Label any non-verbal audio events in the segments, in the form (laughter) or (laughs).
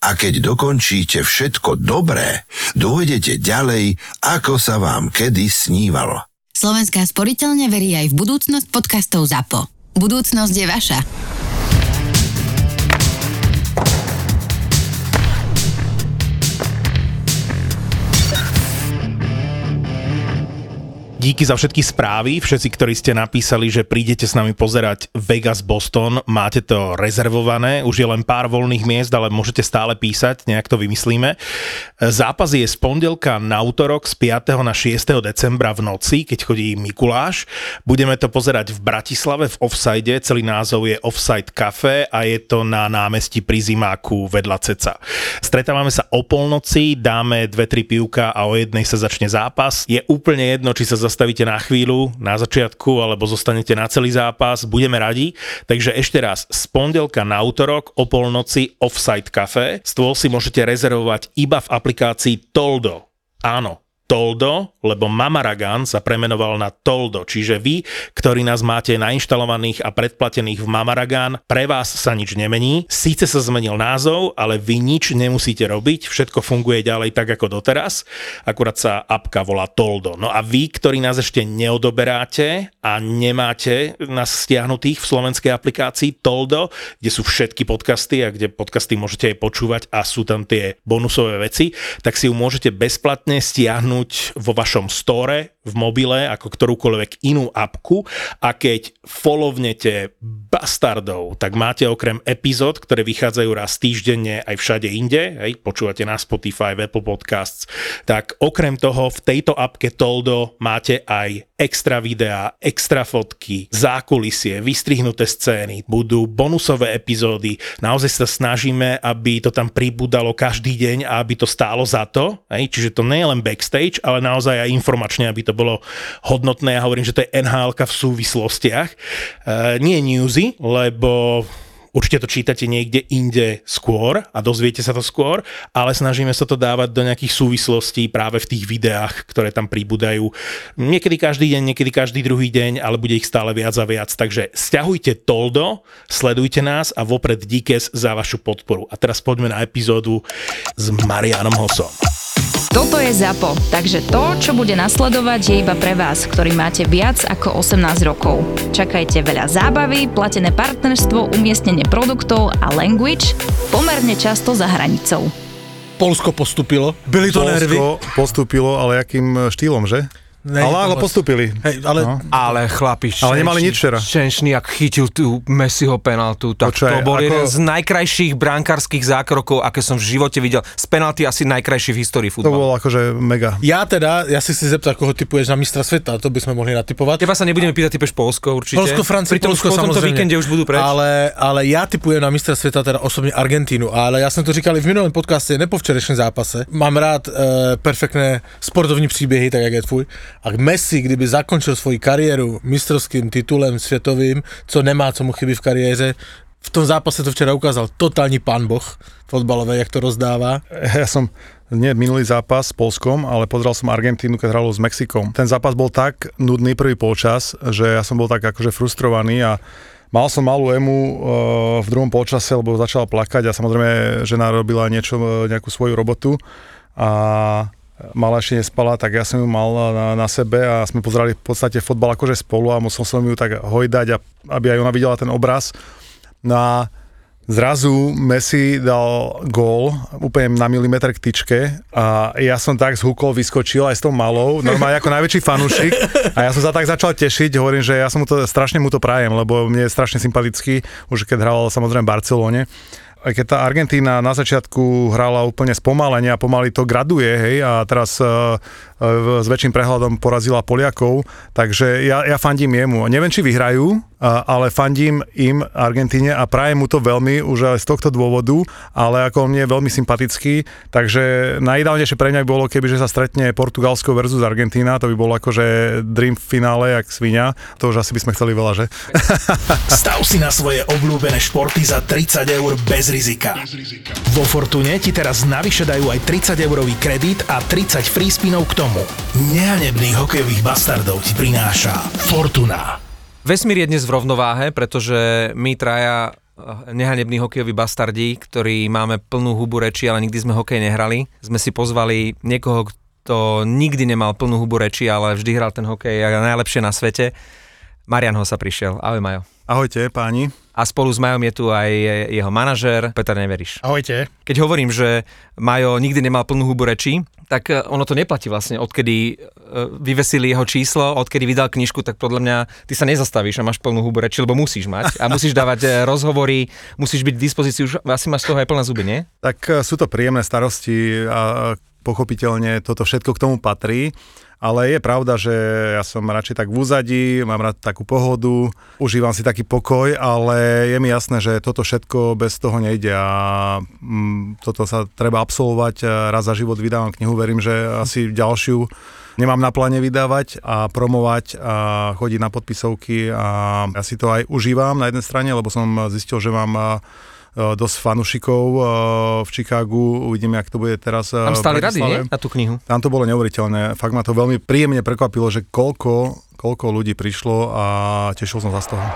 A keď dokončíte všetko dobré, dojdete ďalej, ako sa vám kedy snívalo. Slovenská sporiteľne verí aj v budúcnosť podcastov ZAPO. Budúcnosť je vaša. Díky za všetky správy, všetci, ktorí ste napísali, že prídete s nami pozerať Vegas Boston, máte to rezervované, už je len pár voľných miest, ale môžete stále písať, nejak to vymyslíme. Zápas je z pondelka na útorok z 5. na 6. decembra v noci, keď chodí Mikuláš. Budeme to pozerať v Bratislave v Offside, celý názov je Offside Cafe a je to na námestí pri Zimáku vedľa Ceca. Stretávame sa o polnoci, dáme dve, tri pivka a o jednej sa začne zápas. Je úplne jedno, či sa zastavíte na chvíľu, na začiatku, alebo zostanete na celý zápas, budeme radi. Takže ešte raz, z pondelka na útorok o polnoci Offside Cafe. Stôl si môžete rezervovať iba v aplikácii Toldo. Áno, Toldo, lebo Mamaragan sa premenoval na Toldo, čiže vy, ktorí nás máte nainštalovaných a predplatených v Mamaragan, pre vás sa nič nemení. Síce sa zmenil názov, ale vy nič nemusíte robiť, všetko funguje ďalej tak ako doteraz, akurát sa apka volá Toldo. No a vy, ktorí nás ešte neodoberáte a nemáte nás stiahnutých v slovenskej aplikácii Toldo, kde sú všetky podcasty a kde podcasty môžete aj počúvať a sú tam tie bonusové veci, tak si ju môžete bezplatne stiahnuť stiahnuť vo vašom store v mobile ako ktorúkoľvek inú apku a keď followvnete bastardov, tak máte okrem epizód, ktoré vychádzajú raz týždenne aj všade inde, hej, počúvate na Spotify, Apple Podcasts, tak okrem toho v tejto apke Toldo máte aj extra videá, extra fotky, zákulisie, vystrihnuté scény, budú bonusové epizódy, naozaj sa snažíme, aby to tam pribudalo každý deň a aby to stálo za to, hej, čiže to nie je len backstage, ale naozaj aj informačne, aby to bolo hodnotné. Ja hovorím, že to je nhl v súvislostiach. Uh, nie newsy, lebo Určite to čítate niekde inde skôr a dozviete sa to skôr, ale snažíme sa to dávať do nejakých súvislostí práve v tých videách, ktoré tam pribúdajú. Niekedy každý deň, niekedy každý druhý deň, ale bude ich stále viac a viac. Takže stiahujte Toldo, sledujte nás a vopred díkes za vašu podporu. A teraz poďme na epizódu s Marianom Hosom. Toto je ZAPO, takže to, čo bude nasledovať, je iba pre vás, ktorý máte viac ako 18 rokov. Čakajte veľa zábavy, platené partnerstvo, umiestnenie produktov a language pomerne často za hranicou. Polsko postupilo. Byli to Polsko nervy. postúpilo, ale akým štýlom, že? Ne, ale, ale moc. postúpili. Hej, ale No. Ale chlapi, Ale nemali Šenčný- nič včera. Šenčný, ak chytil tú Messiho penaltu, tak Počkaj, to bol ako- jeden z najkrajších bránkarských zákrokov, aké som v živote videl. Z penalty asi najkrajší v histórii To futbalu. bolo akože mega. ja teda, ja si si zeptať, koho typuješ na mistra sveta, to by sme mohli natypovať. Teba sa nebudeme pýtať, typeš Polsko určite. Polsko, Francia, Pritom Polsko už po tomto samozrejme. víkende už budú preč. Ale, ale ja typujem na mistra sveta teda osobne Argentínu, ale ja som to říkal i v minulém podcaste, ne po včerejším zápase. Mám rád e, perfektné sportovní příběhy, tak jak je tvůj. A Messi, kdyby zakončil svoji kariéru mistrovským titulem světovým, co nemá, co mu chybí v kariéře, v tom zápase to včera ukázal totální pán boh fotbalové, jak to rozdává. Ja som nie minulý zápas s Polskom, ale pozeral som Argentínu, keď hralo s Mexikom. Ten zápas bol tak nudný prvý polčas, že ja som bol tak akože frustrovaný a Mal som malú emu uh, v druhom polčase, lebo začala plakať a samozrejme žena robila niečo, eh, nejakú svoju robotu a mala ešte nespala, tak ja som ju mal na, na sebe a sme pozerali v podstate fotbal akože spolu a musel som ju tak hojdať, a, aby aj ona videla ten obraz. No a Zrazu Messi dal gól úplne na milimetr k tyčke a ja som tak zhúkol, vyskočil aj s tou malou, normálne ako najväčší fanúšik a ja som sa tak začal tešiť, hovorím, že ja som mu to, strašne mu to prajem, lebo mne je strašne sympatický, už keď hral samozrejme v Barcelone aj keď tá Argentína na začiatku hrala úplne spomalenie a pomaly to graduje, hej, a teraz uh, s väčším prehľadom porazila Poliakov, takže ja, ja fandím jemu. Neviem, či vyhrajú, a- ale fandím im Argentíne a prajem mu to veľmi už aj z tohto dôvodu, ale ako on je veľmi sympatický, takže najideálnejšie pre mňa by bolo, keby že sa stretne Portugalsko versus Argentína, to by bolo akože dream finále, jak svinia, to už asi by sme chceli veľa, že? (laughs) Stav si na svoje obľúbené športy za 30 eur bez rizika. Vo Fortune ti teraz navyše dajú aj 30 eurový kredit a 30 free spinov k tomu. Nehanebných hokejových bastardov ti prináša Fortuna. Vesmír je dnes v rovnováhe, pretože my traja eh, nehanební hokejoví bastardi, ktorí máme plnú hubu reči, ale nikdy sme hokej nehrali. Sme si pozvali niekoho, kto nikdy nemal plnú hubu reči, ale vždy hral ten hokej a najlepšie na svete. Marian Hosa prišiel. Ahoj Majo. Ahojte, páni. A spolu s Majom je tu aj jeho manažér, Peter Neveriš. Ahojte. Keď hovorím, že Majo nikdy nemal plnú hubu rečí, tak eh, ono to neplatí vlastne, odkedy eh, vyvesili jeho číslo, odkedy vydal knižku, tak podľa mňa ty sa nezastavíš a máš plnú hubu reči, lebo musíš mať a musíš dávať eh, rozhovory, musíš byť v dispozícii, už asi máš z toho aj plné zuby, nie? Tak e, sú to príjemné starosti a pochopiteľne toto všetko k tomu patrí. Ale je pravda, že ja som radšej tak v úzadí, mám rád takú pohodu, užívam si taký pokoj, ale je mi jasné, že toto všetko bez toho nejde a mm, toto sa treba absolvovať. Raz za život vydávam knihu, verím, že asi ďalšiu nemám na pláne vydávať a promovať a chodiť na podpisovky a ja si to aj užívam na jednej strane, lebo som zistil, že mám e, dosť fanušikov e, v Chicagu, uvidíme, jak to bude teraz e, Tam v stali rady, nie? Na tú knihu. Tam to bolo neuveriteľné. Fakt ma to veľmi príjemne prekvapilo, že koľko, koľko ľudí prišlo a tešil som sa z toho.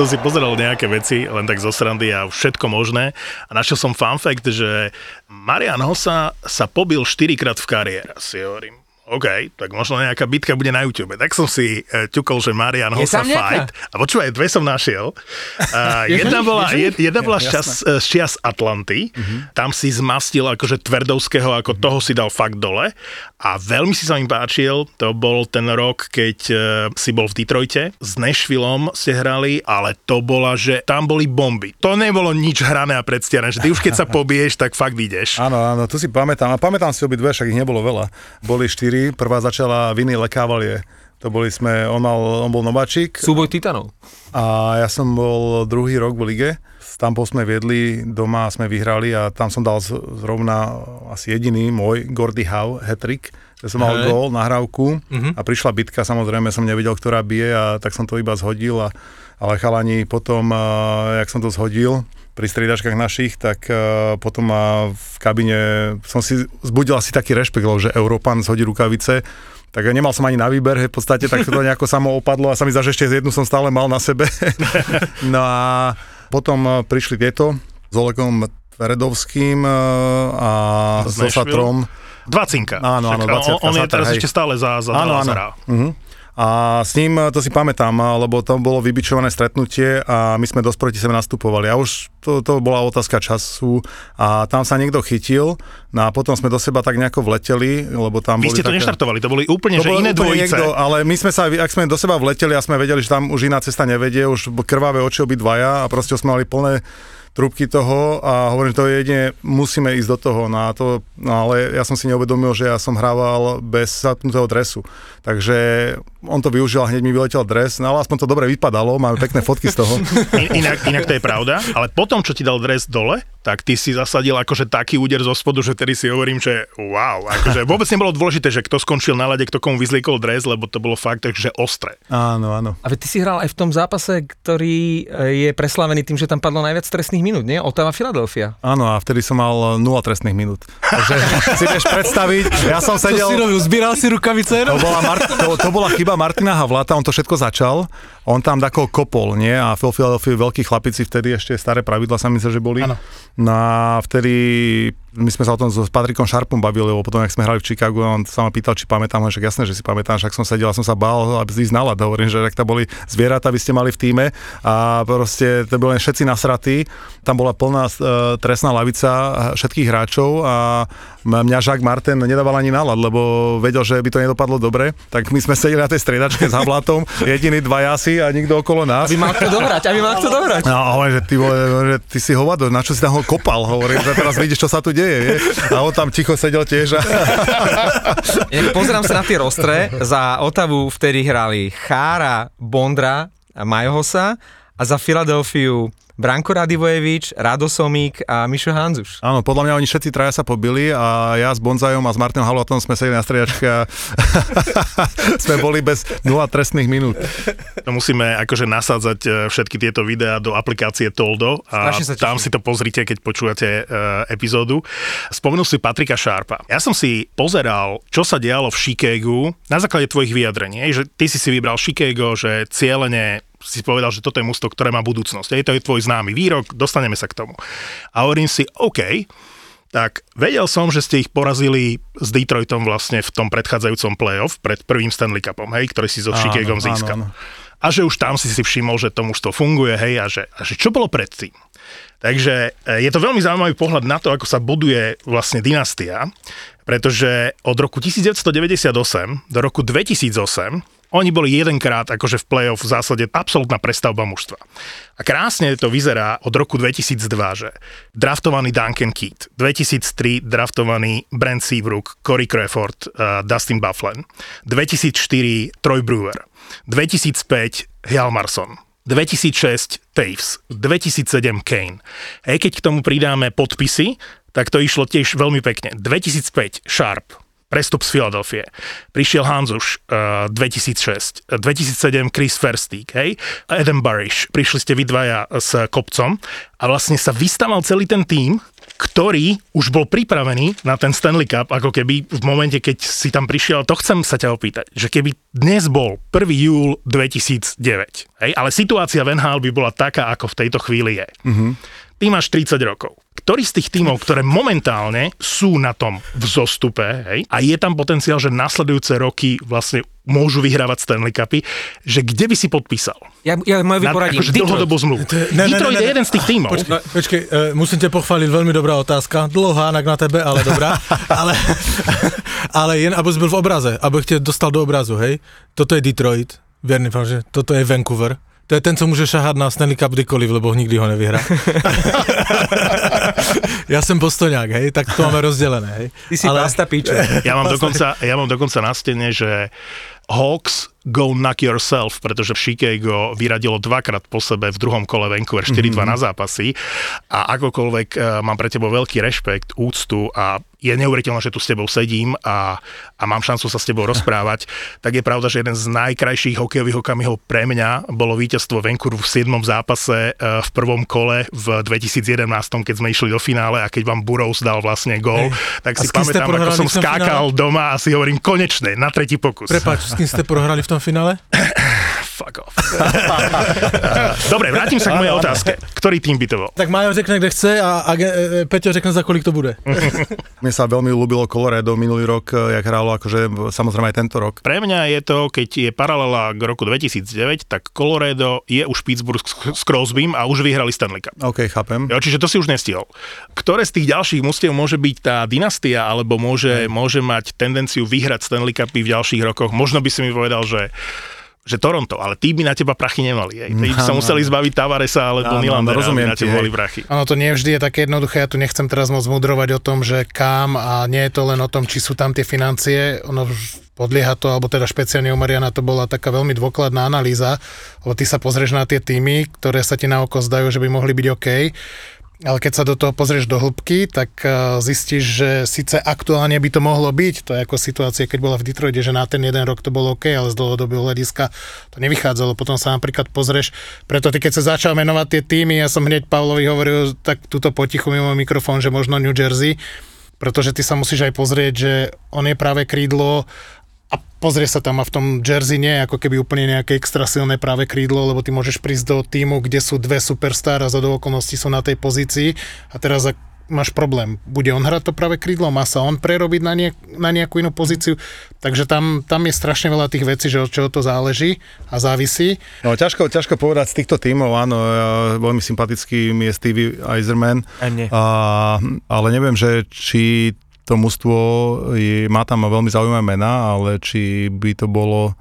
som si pozeral nejaké veci, len tak zo srandy a všetko možné. A našiel som fun fact, že Marian Hossa sa pobil 4 krát v kariére. Si hovorím, OK, tak možno nejaká bitka bude na YouTube. Tak som si e, ťukol, že Marian Hossa fight. A počúvaj, dve som našiel. (laughs) A jedna bola, jed, jedna bola z čas, z čias Atlanty. Tam si zmastil akože Tverdovského, ako toho si dal fakt dole. A veľmi si sa mi páčil, to bol ten rok, keď e, si bol v Detroite. S Nashvillom ste hrali, ale to bola, že tam boli bomby. To nebolo nič hrané a predstierané, že ty už keď sa (laughs) pobiješ, tak fakt ideš. Áno, áno, tu si pamätám. A pamätám si obidve, však ich nebolo veľa. Boli štyri, prvá začala Viny Lekávali. To boli sme, on, mal, on bol nováčik Súboj titanov. a ja som bol druhý rok v lige. Tam sme viedli, doma sme vyhrali a tam som dal zrovna asi jediný môj Gordy Howe hat-trick, že som mal gól, nahrávku a prišla bitka, samozrejme som nevedel, ktorá bije a tak som to iba zhodil, a, ale chalani potom, a, jak som to zhodil, pri striedačkách našich, tak a, potom a v kabine som si zbudil asi taký rešpekt, že Európan zhodí rukavice, tak nemal som ani na výber, v podstate, tak to (laughs) nejako samo opadlo a sa mi zdá, že ešte jednu som stále mal na sebe. (laughs) no a potom eh, prišli tieto s Olegom Tveredovským eh, a Z s Osatrom. Dva cinka. Áno, áno, Však 20 On, on je teraz hej. ešte stále za, za Áno, áno. Uh-huh. A s ním, eh, to si pamätám, eh, lebo to bolo vybičované stretnutie a my sme dosť proti sebe nastupovali. A už to, to bola otázka času a tam sa niekto chytil no a potom sme do seba tak nejako vleteli, lebo tam Vy boli ste to také... neštartovali, to boli úplne, že bolo iné úplne dvojice. Niekto, ale my sme sa, ak sme do seba vleteli a sme vedeli, že tam už iná cesta nevedie, už krvavé oči obidvaja a proste sme mali plné trúbky toho a hovorím, to je jedine, musíme ísť do toho. No, a to, no ale ja som si neuvedomil, že ja som hrával bez zapnutého dresu. Takže on to využil a hneď mi vyletel dres, no ale aspoň to dobre vypadalo, máme pekné fotky z toho. (laughs) In- Inak, inak to je pravda, ale potom, čo ti dal dres dole, tak ty si zasadil akože taký úder zo spodu, že tedy si hovorím, že wow, akože (laughs) vôbec nebolo dôležité, že kto skončil na lade, kto komu vyzliekol dres, lebo to bolo fakt takže ostré. Áno, áno. A ty si hral aj v tom zápase, ktorý e, je preslavený tým, že tam padlo najviac trestných minút, nie? Ottawa Philadelphia. Áno, a vtedy som mal 0 trestných minút. Takže (laughs) si vieš predstaviť, ja som sedel... Čo si robil? Zbieral si rukavice? To bola, Mart- to, to bola chyba Martina Havlata, on to všetko začal, on tam takol kopol, nie? A Phil Philadelphia, veľkí chlapici, vtedy ešte staré pravidla sa myslím, že boli. Áno. No a vtedy My sme sa o tom s Patrikom Sharpom bavili, lebo potom, ak sme hrali v Chicagu, on sa ma pýtal, či pamätám, že jasné, že si pamätám, však som sedel a som sa bál, aby si znala. Hovorím, že ak tam boli zvieratá, aby ste mali v týme a proste to boli len všetci nasratí. Tam bola plná uh, trestná lavica všetkých hráčov a mňa Jacques Martin nedával ani nálad, lebo vedel, že by to nedopadlo dobre, tak my sme sedeli na tej striedačke s Havlatom, (laughs) jediný dva jasy a nikto okolo nás. Aby mal kto dohrať, aby mal kto dohrať. No, hovorím, že ty, vole, že ty si hovado, na čo si tam ho kopal, hovorím, že teraz vidíš, čo sa tu deje, vie? A on tam ticho sedel tiež. A... (laughs) Pozerám sa na tie rostre, za Otavu vtedy hrali Chára, Bondra, Majohosa a za Filadelfiu Branko Radivojevič, Rado Somík a Mišo Hanzuš. Áno, podľa mňa oni všetci traja sa pobili a ja s Bonzajom a s Martinom Havlatom sme sedeli na striedačke a (laughs) sme boli bez 0 trestných minút. Musíme akože nasádzať e, všetky tieto videá do aplikácie Toldo a tam si to pozrite, keď počúvate uh, epizódu. Spomenul si Patrika Šárpa. Ja som si pozeral, čo sa dialo v Chicagu na základe tvojich vyjadrení, že ty si si vybral Chicago, že cieľene si povedal, že toto je musto, ktoré má budúcnosť. Hej, to je tvoj známy výrok, dostaneme sa k tomu. A hovorím si, OK, tak vedel som, že ste ich porazili s Detroitom vlastne v tom predchádzajúcom playoff pred prvým Stanley Cupom, hej, ktorý si so Áno, Chicagom áno, získal. áno. A že už tam si si všimol, že to mužstvo funguje, hej, a že, a že čo bolo predtým. Takže e, je to veľmi zaujímavý pohľad na to, ako sa buduje vlastne dynastia, pretože od roku 1998 do roku 2008 oni boli jedenkrát akože v play-off v zásade absolútna prestavba mužstva. A krásne to vyzerá od roku 2002, že draftovaný Duncan Keat, 2003 draftovaný Brent Seabrook, Corey Crawford, uh, Dustin Bufflin, 2004 Troy Brewer, 2005 Hjalmarsson, 2006 Taves, 2007 Kane. Hej, keď k tomu pridáme podpisy, tak to išlo tiež veľmi pekne. 2005 Sharp, prestup z Filadelfie. Prišiel Hanzuš uh, 2006, 2007 Chris Verstík, hej, Adam Barish, prišli ste vy dvaja s Kopcom a vlastne sa vystaval celý ten tým, ktorý už bol pripravený na ten Stanley Cup, ako keby v momente, keď si tam prišiel, to chcem sa ťa opýtať, že keby dnes bol 1. júl 2009, hej, ale situácia v NHL by bola taká, ako v tejto chvíli je. Mm-hmm. Ty máš 30 rokov. Ktorý z tých tímov, ktoré momentálne sú na tom vzostupe, hej, a je tam potenciál, že nasledujúce roky vlastne môžu vyhrávať Stanley Cupy, že kde by si podpísal? Ja, ja moje vyporadím. akože dlhodobú zmluvu. Ne, ne, Detroit ne, ne, je jeden z tých tímov. Počkej, počkej e, musím ťa pochváliť, veľmi dobrá otázka. Dlhá, na tebe, ale dobrá. (laughs) ale, ale jen, aby si byl v obraze, abych tě dostal do obrazu, hej. Toto je Detroit, fakt, že toto je Vancouver. To je ten, co může šahat na Stanley Cup kdykoliv, lebo nikdy ho nevyhrá. (laughs) Já jsem Bostoňák, hej, tak to máme rozdělené, hej. Ty si ale... pasta pičo. Ja mám, dokonca, ja mám dokonca na stene, že Hawks go knock yourself, pretože Chicago vyradilo dvakrát po sebe v druhom kole Vancouver 4-2 mm-hmm. na zápasy a akokoľvek uh, mám pre teba veľký rešpekt, úctu a je neuveriteľné, že tu s tebou sedím a, a mám šancu sa s tebou (laughs) rozprávať, tak je pravda, že jeden z najkrajších hokejových okamihov pre mňa bolo víťazstvo Vancouver v 7. zápase uh, v prvom kole v 2011, keď sme išli do finále a keď vám Burrows dal vlastne gól, Hej. tak A si pamätám, ako som skákal doma a si hovorím konečne, na tretí pokus. Prepač, s kým ste (laughs) prohrali v tom finále? (coughs) Fuck off. (laughs) Dobre, vrátim sa k mojej otázke. Ktorý tým by to bol? Tak Majo řekne, kde chce a, a e, Peťo řekne, za kolik to bude. (laughs) Mne sa veľmi ľúbilo Colorado minulý rok, jak hrálo, akože samozrejme aj tento rok. Pre mňa je to, keď je paralela k roku 2009, tak Colorado je už Pittsburgh s s Crosbym a už vyhrali Stanley Cup. OK, chápem. Jo, čiže to si už nestihol. Ktoré z tých ďalších mustiev môže byť tá dynastia, alebo môže, môže mať tendenciu vyhrať Stanley Cupy v ďalších rokoch? Možno by si mi povedal, že že Toronto, ale tí by na teba prachy nemali. Hej. Tí by sa museli zbaviť Tavaresa alebo Nylandera, aby rozumiem na ti, teba boli prachy. Áno, to nie vždy je také jednoduché, ja tu nechcem teraz moc mudrovať o tom, že kam a nie je to len o tom, či sú tam tie financie, ono podlieha to, alebo teda špeciálne u Mariana to bola taká veľmi dôkladná analýza, lebo ty sa pozrieš na tie týmy, ktoré sa ti na oko zdajú, že by mohli byť OK, ale keď sa do toho pozrieš do hĺbky, tak eh, zistíš, že síce aktuálne by to mohlo byť, to je ako situácia, keď bola v Detroite, že na ten jeden rok to bolo OK, ale z dlhodobého hľadiska to nevychádzalo. Potom sa napríklad pozrieš, preto ty keď sa začal menovať tie týmy, ja som hneď Pavlovi hovoril tak túto potichu mimo mikrofón, že možno New Jersey, pretože ty sa musíš aj pozrieť, že on je práve krídlo pozrie sa tam a v tom jersey nie je ako keby úplne nejaké extra silné práve krídlo, lebo ty môžeš prísť do týmu, kde sú dve superstar a za do okolností sú na tej pozícii a teraz ak máš problém. Bude on hrať to práve krídlo, má sa on prerobiť na, niek- na nejakú inú pozíciu, takže tam, tam je strašne veľa tých vecí, že od čoho to záleží a závisí. No, ťažko, ťažko povedať z týchto tímov, áno, ja, veľmi sympatický mi je Stevie Eiserman, a, ale neviem, že či to mužstvo je, má tam veľmi zaujímavé mená, ale či by to bolo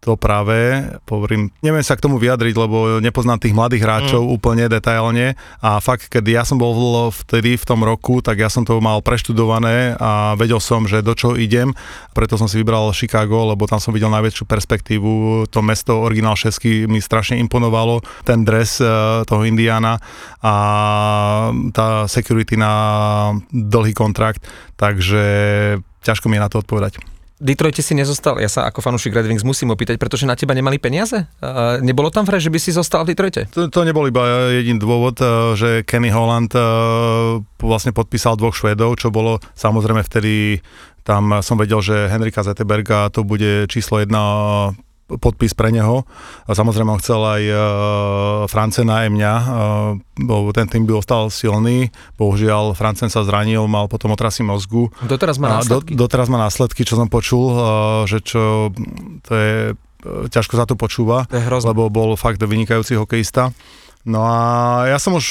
to práve, hovorím, neviem sa k tomu vyjadriť, lebo nepoznám tých mladých hráčov mm. úplne detailne. A fakt, keď ja som bol vtedy v tom roku, tak ja som to mal preštudované a vedel som, že do čoho idem, preto som si vybral Chicago, lebo tam som videl najväčšiu perspektívu, to mesto Original 6 mi strašne imponovalo, ten dres eh, toho Indiana a tá security na dlhý kontrakt, takže ťažko mi je na to odpovedať. Detroite si nezostal, ja sa ako fanúšik Red Wings musím opýtať, pretože na teba nemali peniaze? Nebolo tam vre, že by si zostal v Detroite? To, to nebol iba jediný dôvod, eh, že Kenny Holland eh, vlastne podpísal dvoch Švedov, čo bolo samozrejme vtedy, tam som vedel, že Henrika Zetterberga to bude číslo jedna podpis pre neho. A samozrejme on chcel aj uh, Francena aj mňa, uh, bo ten tým by ostal silný. Bohužiaľ, Francen sa zranil, mal potom otrasy mozgu. Doteraz má následky? Do, doteraz má následky, čo som počul, uh, že čo, to je, uh, ťažko sa to počúva, to lebo bol fakt vynikajúci hokejista. No a ja som už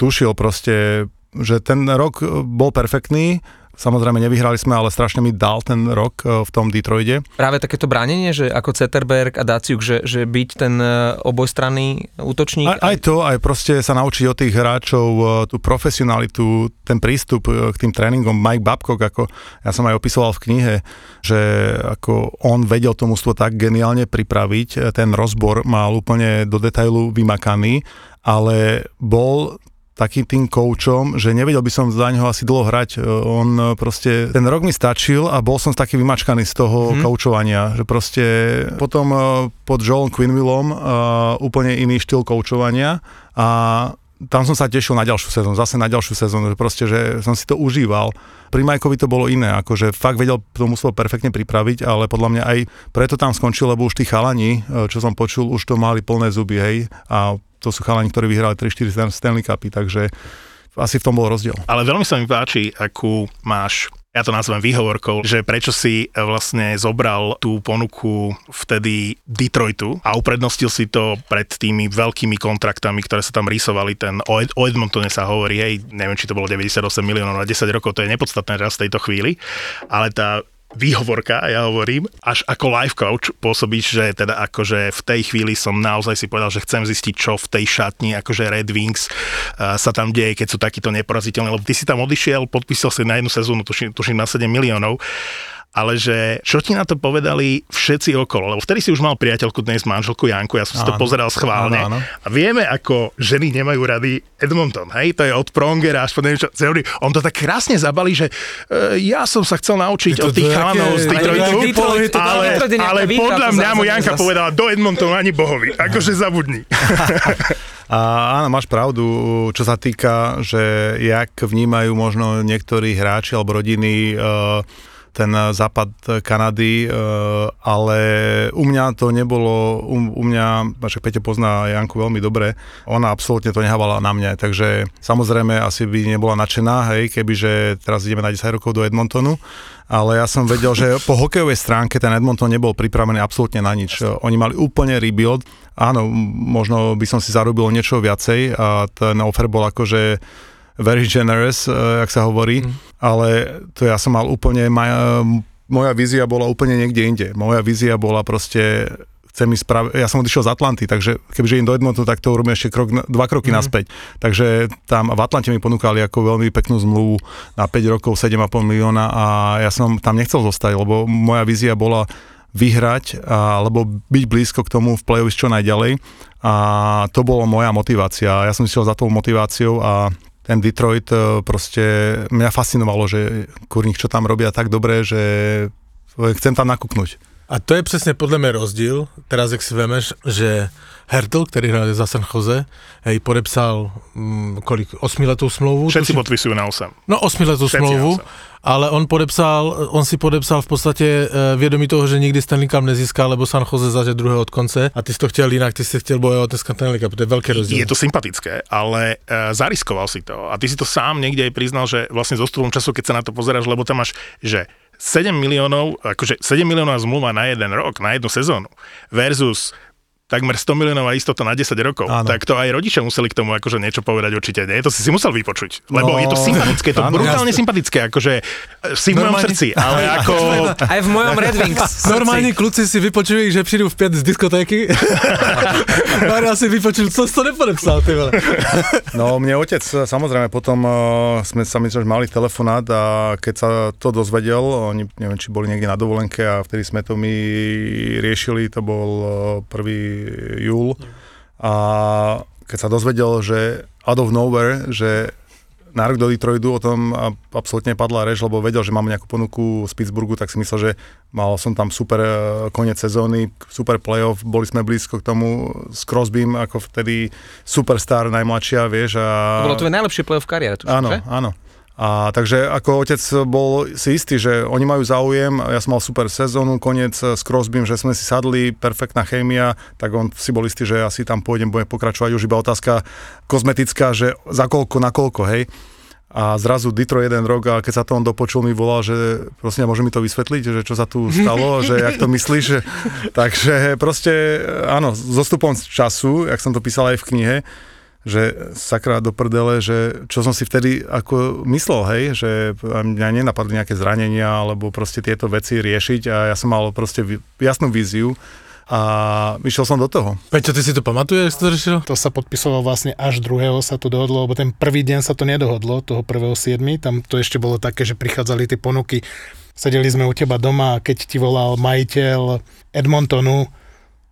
tušil proste, že ten rok bol perfektný, Samozrejme, nevyhrali sme, ale strašne mi dal ten rok e, v tom Detroide. Práve takéto bránenie, že ako Zetterberg a Daciuk, že, že byť ten e, obojstranný útočník? Aj, aj to, aj proste sa naučiť od tých hráčov e, tú profesionalitu, ten prístup k tým tréningom. Mike Babcock, ako ja som aj opisoval v knihe, že ako on vedel to mústvo tak geniálne pripraviť, ten rozbor mal úplne do detailu vymakaný, ale bol takým tým koučom, že nevedel by som za neho asi dlho hrať. E, On proste, ten rok mi stačil a bol som taký vymačkaný z toho hmm. koučovania, že proste potom e, pod Joelom Quinvillom uh, úplne iný štýl koučovania a tam som sa tešil na ďalšiu sezónu, zase na ďalšiu sezónu, že proste, že som si to užíval. Pri Majkovi to bolo iné, akože fakt vedel to muselo perfektne pripraviť, ale podľa mňa aj preto tam skončil, lebo už tí chalani, čo som počul, už to mali plné zuby, hej, a to sú chalani, ktorí vyhrali 3-4 Stanley Cupy, takže asi v tom bol rozdiel. Ale veľmi sa mi páči, akú máš ja to nazvem výhovorkou, že prečo si vlastne zobral tú ponuku vtedy Detroitu a uprednostil si to pred tými veľkými kontraktami, ktoré sa tam rýsovali. Ten o, o Edmontone sa hovorí, hej, neviem, či to bolo 98 miliónov na 10 rokov, to je nepodstatné teraz v tejto chvíli, ale tá výhovorka, ja hovorím, až ako life coach pôsobíš, že teda akože v tej chvíli som naozaj si povedal, že chcem zistiť, čo v tej šatni, akože Red Wings uh, sa tam deje, keď sú takíto neporaziteľní, lebo ty si tam odišiel, podpísal si na jednu sezónu, tuším, tuším na 7 miliónov ale že čo ti na to povedali všetci okolo, lebo vtedy si už mal priateľku, dnes manželku Janku, ja som si to pozeral schválne. Áno, áno. a vieme, ako ženy nemajú rady Edmonton, hej, to je od Prongera až po neviem čo, on to tak krásne zabalí, že uh, ja som sa chcel naučiť od tých chalanov z Detroitu, ale, ale podľa mňa mu Janka povedala do Edmontonu ani bohovi, (laughs) akože zabudni. (laughs) A áno, máš pravdu, čo sa týka, že jak vnímajú možno niektorí hráči alebo rodiny e, ten západ Kanady, e, ale u mňa to nebolo, u, u mňa, však Peťo pozná Janku veľmi dobre, ona absolútne to nehávala na mňa, takže samozrejme asi by nebola nadšená, hej, kebyže teraz ideme na 10 rokov do Edmontonu, ale ja som vedel, že po hokejovej stránke ten Edmonton nebol pripravený absolútne na nič. Oni mali úplne rebuild, áno, možno by som si zarobil niečo viacej a ten offer bol akože very generous, eh, jak sa hovorí, mm. Ale to ja som mal úplne, maja, moja vízia bola úplne niekde inde. Moja vízia bola proste chcem ísť práve, ja som odišiel z Atlanty, takže kebyže idem do Edmontonu, tak to urobím ešte krok, dva kroky mm. naspäť. Takže tam v Atlante mi ponúkali ako veľmi peknú zmluvu na 5 rokov 7,5 milióna a ja som tam nechcel zostať, lebo moja vízia bola vyhrať alebo byť blízko k tomu v play čo najďalej a to bolo moja motivácia. Ja som išiel za tou motiváciou a ten Detroit e, proste mňa fascinovalo, že kurník, čo tam robia tak dobre, že chcem tam nakúknuť. A to je přesně podle mě rozdíl, teraz jak si vemeš, že Hertl, který hraje za San Jose, hej, podepsal mm, kolik, osmiletou smlouvu? Všetci tuším? podpisujú na 8. No osmiletou Všetci smlouvu, osem. ale on podepsal, on si podepsal v podstatě eh, vědomí toho, že nikdy Stanley Cup nezíská, lebo San Jose zaže druhé od konce a ty jsi to chtěl jinak, ty jsi chtěl bojovat dneska Stanley Cup, to je velký rozdíl. Je to sympatické, ale uh, zariskoval si to. A ty si to sám niekde aj priznal, že vlastne so stupom času, keď sa na to pozeráš, lebo tam máš, že 7 miliónov, akože 7 miliónov zmluva na jeden rok, na jednu sezónu versus takmer 100 miliónová istota na 10 rokov, Áno. tak to aj rodičia museli k tomu akože niečo povedať určite. Nie? To si si musel vypočuť, lebo No, je to sympatické, je to áno, brutálne jasne. sympatické, akože e, si v mojom Normálne- srdci, ale (laughs) ako... Aj v mojom Red Wings. (laughs) Normální kluci si vypočují, že přijdu v pět z diskotéky. (laughs) Mária si vypočul, co to nepodepsal, ty vole. No mne otec, samozrejme, potom uh, sme sa myslím, že mali telefonát a keď sa to dozvedel, oni neviem, či boli niekde na dovolenke a vtedy sme to my riešili, to bol uh, 1. júl a keď sa dozvedel, že out of nowhere, že na rok do Detroitu o tom absolútne padla reč, lebo vedel, že mám nejakú ponuku z Pittsburghu, tak si myslel, že mal som tam super eh, koniec sezóny, super playoff, boli sme blízko k tomu s Crosbym, ako vtedy superstar najmladšia, vieš. A... To bolo tvoje najlepšie play v kariére, tuším, Áno, že? áno. A takže ako otec bol si istý, že oni majú záujem, ja som mal super sezónu, koniec s Crosbym, že sme si sadli, perfektná chémia, tak on si bol istý, že asi tam pôjdem, budem pokračovať, už iba otázka kozmetická, že za koľko, na koľko, hej. A zrazu Detroit jeden rok a keď sa to on dopočul, mi volal, že prosím, môže mi to vysvetliť, že čo sa tu stalo, (laughs) že jak to myslíš. Že, takže proste, áno, s zostupom času, jak som to písal aj v knihe, že sakra do prdele, že čo som si vtedy ako myslel, hej, že mňa nenapadli nejaké zranenia alebo proste tieto veci riešiť a ja som mal proste jasnú víziu a išiel som do toho. Peťo, ty si to pamatuješ, to řešil? To sa podpisovalo vlastne až druhého sa to dohodlo, lebo ten prvý deň sa to nedohodlo, toho prvého 7. Tam to ešte bolo také, že prichádzali tie ponuky. Sedeli sme u teba doma a keď ti volal majiteľ Edmontonu,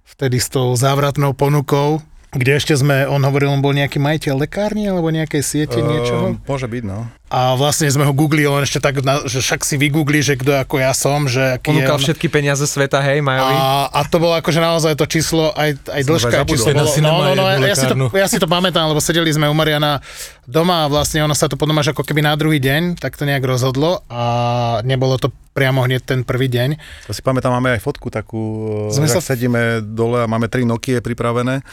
vtedy s tou závratnou ponukou, kde ešte sme, on hovoril, on bol nejaký majiteľ lekárny alebo nejakej siete, niečoho. Ehm, môže byť, no. A vlastne sme ho googlili, on ešte tak, na, že však si vygoogli, že kto ako ja som, že aký Ponúkal je všetky peniaze sveta, hej, Majovi. A, a to bolo akože naozaj to číslo, aj, aj dĺžka, číslo bolo, no, no, no, ja, si to, ja si to pamätám, lebo sedeli sme u Mariana doma a vlastne ono sa to potom až ako keby na druhý deň, tak to nejak rozhodlo a nebolo to priamo hneď ten prvý deň. To si pamätám, máme aj fotku takú, Sme že sa- sedíme dole a máme tri Nokie pripravené.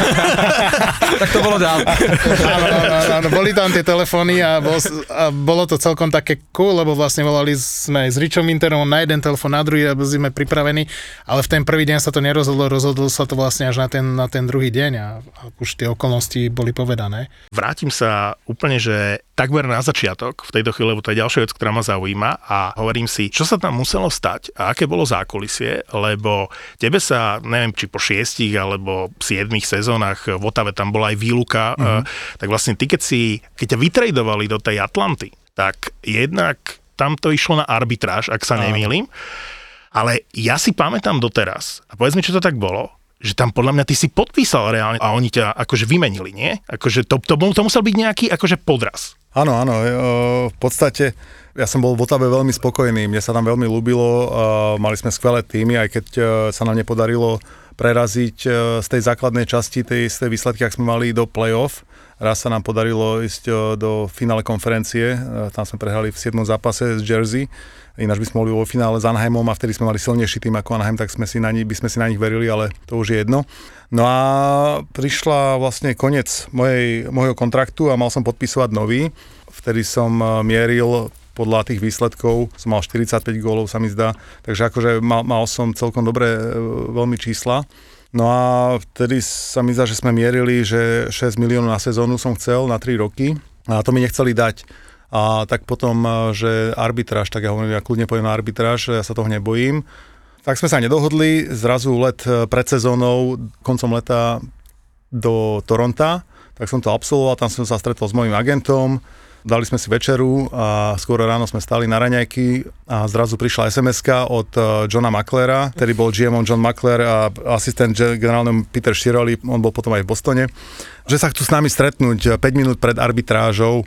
(laughs) tak to bolo dávno. Áno, áno, áno, boli tam tie telefóny a, bol, a bolo to celkom také cool, lebo vlastne volali sme s Richom Winterom na jeden telefón, na druhý, aby sme pripravení, ale v ten prvý deň sa to nerozhodlo, rozhodlo sa to vlastne až na ten, na ten druhý deň a, a už tie okolnosti boli povedané. Vrátim sa úplne, že takmer na začiatok v tejto chvíli, lebo to je ďalšia vec, ktorá ma zaujíma a hovorím si, čo sa tam muselo stať a aké bolo zákulisie, lebo tebe sa, neviem, či po šiestich alebo siedmých sezónach v Otave tam bola aj výluka, mm-hmm. tak vlastne ty, keď si, keď ťa vytredovali do tej Atlanty, tak jednak tam to išlo na arbitráž, ak sa nemýlim, ale ja si pamätám doteraz, a povedz mi, čo to tak bolo, že tam podľa mňa ty si podpísal reálne a oni ťa akože vymenili, nie? Akože to, to, to musel byť nejaký akože podraz. Áno, áno, e, v podstate ja som bol v Otave veľmi spokojný, mne sa tam veľmi ľúbilo, mali sme skvelé týmy, aj keď e, sa nám nepodarilo preraziť e, z tej základnej časti, tej, z tej výsledky, ak sme mali do play-off. Raz sa nám podarilo ísť e, do finále konferencie, e, tam sme prehrali v 7. zápase z Jersey, ináč by sme mohli vo finále s Anaheimom a vtedy sme mali silnejší tým ako Anaheim, tak sme si na ni, by sme si na nich verili, ale to už je jedno. No a prišla vlastne koniec mojej, môjho kontraktu a mal som podpisovať nový. Vtedy som eh, mieril podľa tých výsledkov, som mal 45 gólov, sa mi zdá, takže akože mal, mal som celkom dobré veľmi čísla. No a vtedy sa mi zdá, že sme mierili, že 6 miliónov na sezónu som chcel na 3 roky a to mi nechceli dať. A tak potom, eh, že arbitráž, tak ja hovorím, ja kľudne poviem na arbitráž, ja sa toho nebojím. Tak sme sa nedohodli, zrazu let eh, pred sezónou, koncom leta do Toronta, tak som to absolvoval, tam som sa stretol s mojim agentom, dali sme si večeru a skoro ráno sme stali na raňajky a zrazu prišla sms od eh, Johna Maclera, ktorý bol GM John Macler a asistent ge- generálneho Peter Shirley, on bol potom aj v Bostone, že sa chcú s nami stretnúť 5 minút pred arbitrážou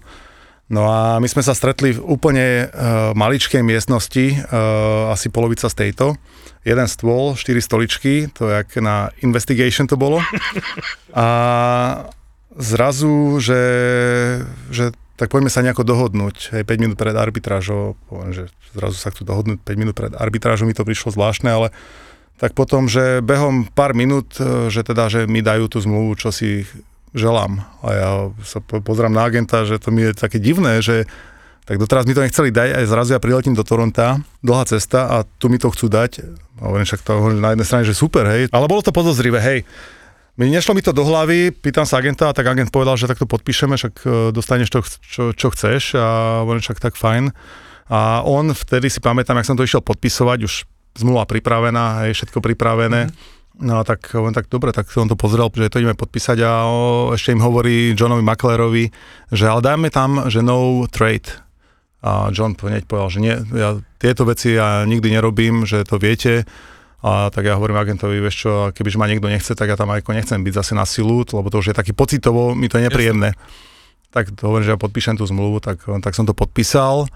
No a my sme sa stretli v úplne uh, maličkej miestnosti, uh, asi polovica z tejto. Jeden stôl, štyri stoličky, to jak na investigation to bolo. A zrazu, že, že tak poďme sa nejako dohodnúť, hej, 5 minút pred arbitrážou, poviem, že zrazu sa chcú dohodnúť 5 minút pred arbitrážou, mi to prišlo zvláštne, ale tak potom, že behom pár minút, e, že teda, že mi dajú tú zmluvu, čo si želám. A ja sa pozrám na agenta, že to mi je také divné, že tak doteraz mi to nechceli dať, aj zrazu ja priletím do Toronta, dlhá cesta a tu mi to chcú dať. A hovorím však to na jednej strane, že super, hej. Ale bolo to podozrivé, hej. Mi nešlo mi to do hlavy, pýtam sa agenta, tak agent povedal, že takto podpíšeme, však e, dostaneš to, čo, čo chceš a hovorím však tak fajn. A on vtedy si pamätám, jak som to išiel podpisovať, už zmluva pripravená, hej, všetko pripravené. Mm. No tak on tak dobre, tak on to pozrel, že to ideme podpísať a o, ešte im hovorí Johnovi Maklerovi, že ale dajme tam, že no trade. A John hneď povedal, že nie, ja tieto veci ja nikdy nerobím, že to viete. A tak ja hovorím agentovi, vieš čo, kebyže ma niekto nechce, tak ja tam aj nechcem byť zase na silu, lebo to už je taký pocitovo, mi to je nepríjemné. Jasne. Tak to hovorím, že ja podpíšem tú zmluvu, tak, tak som to podpísal.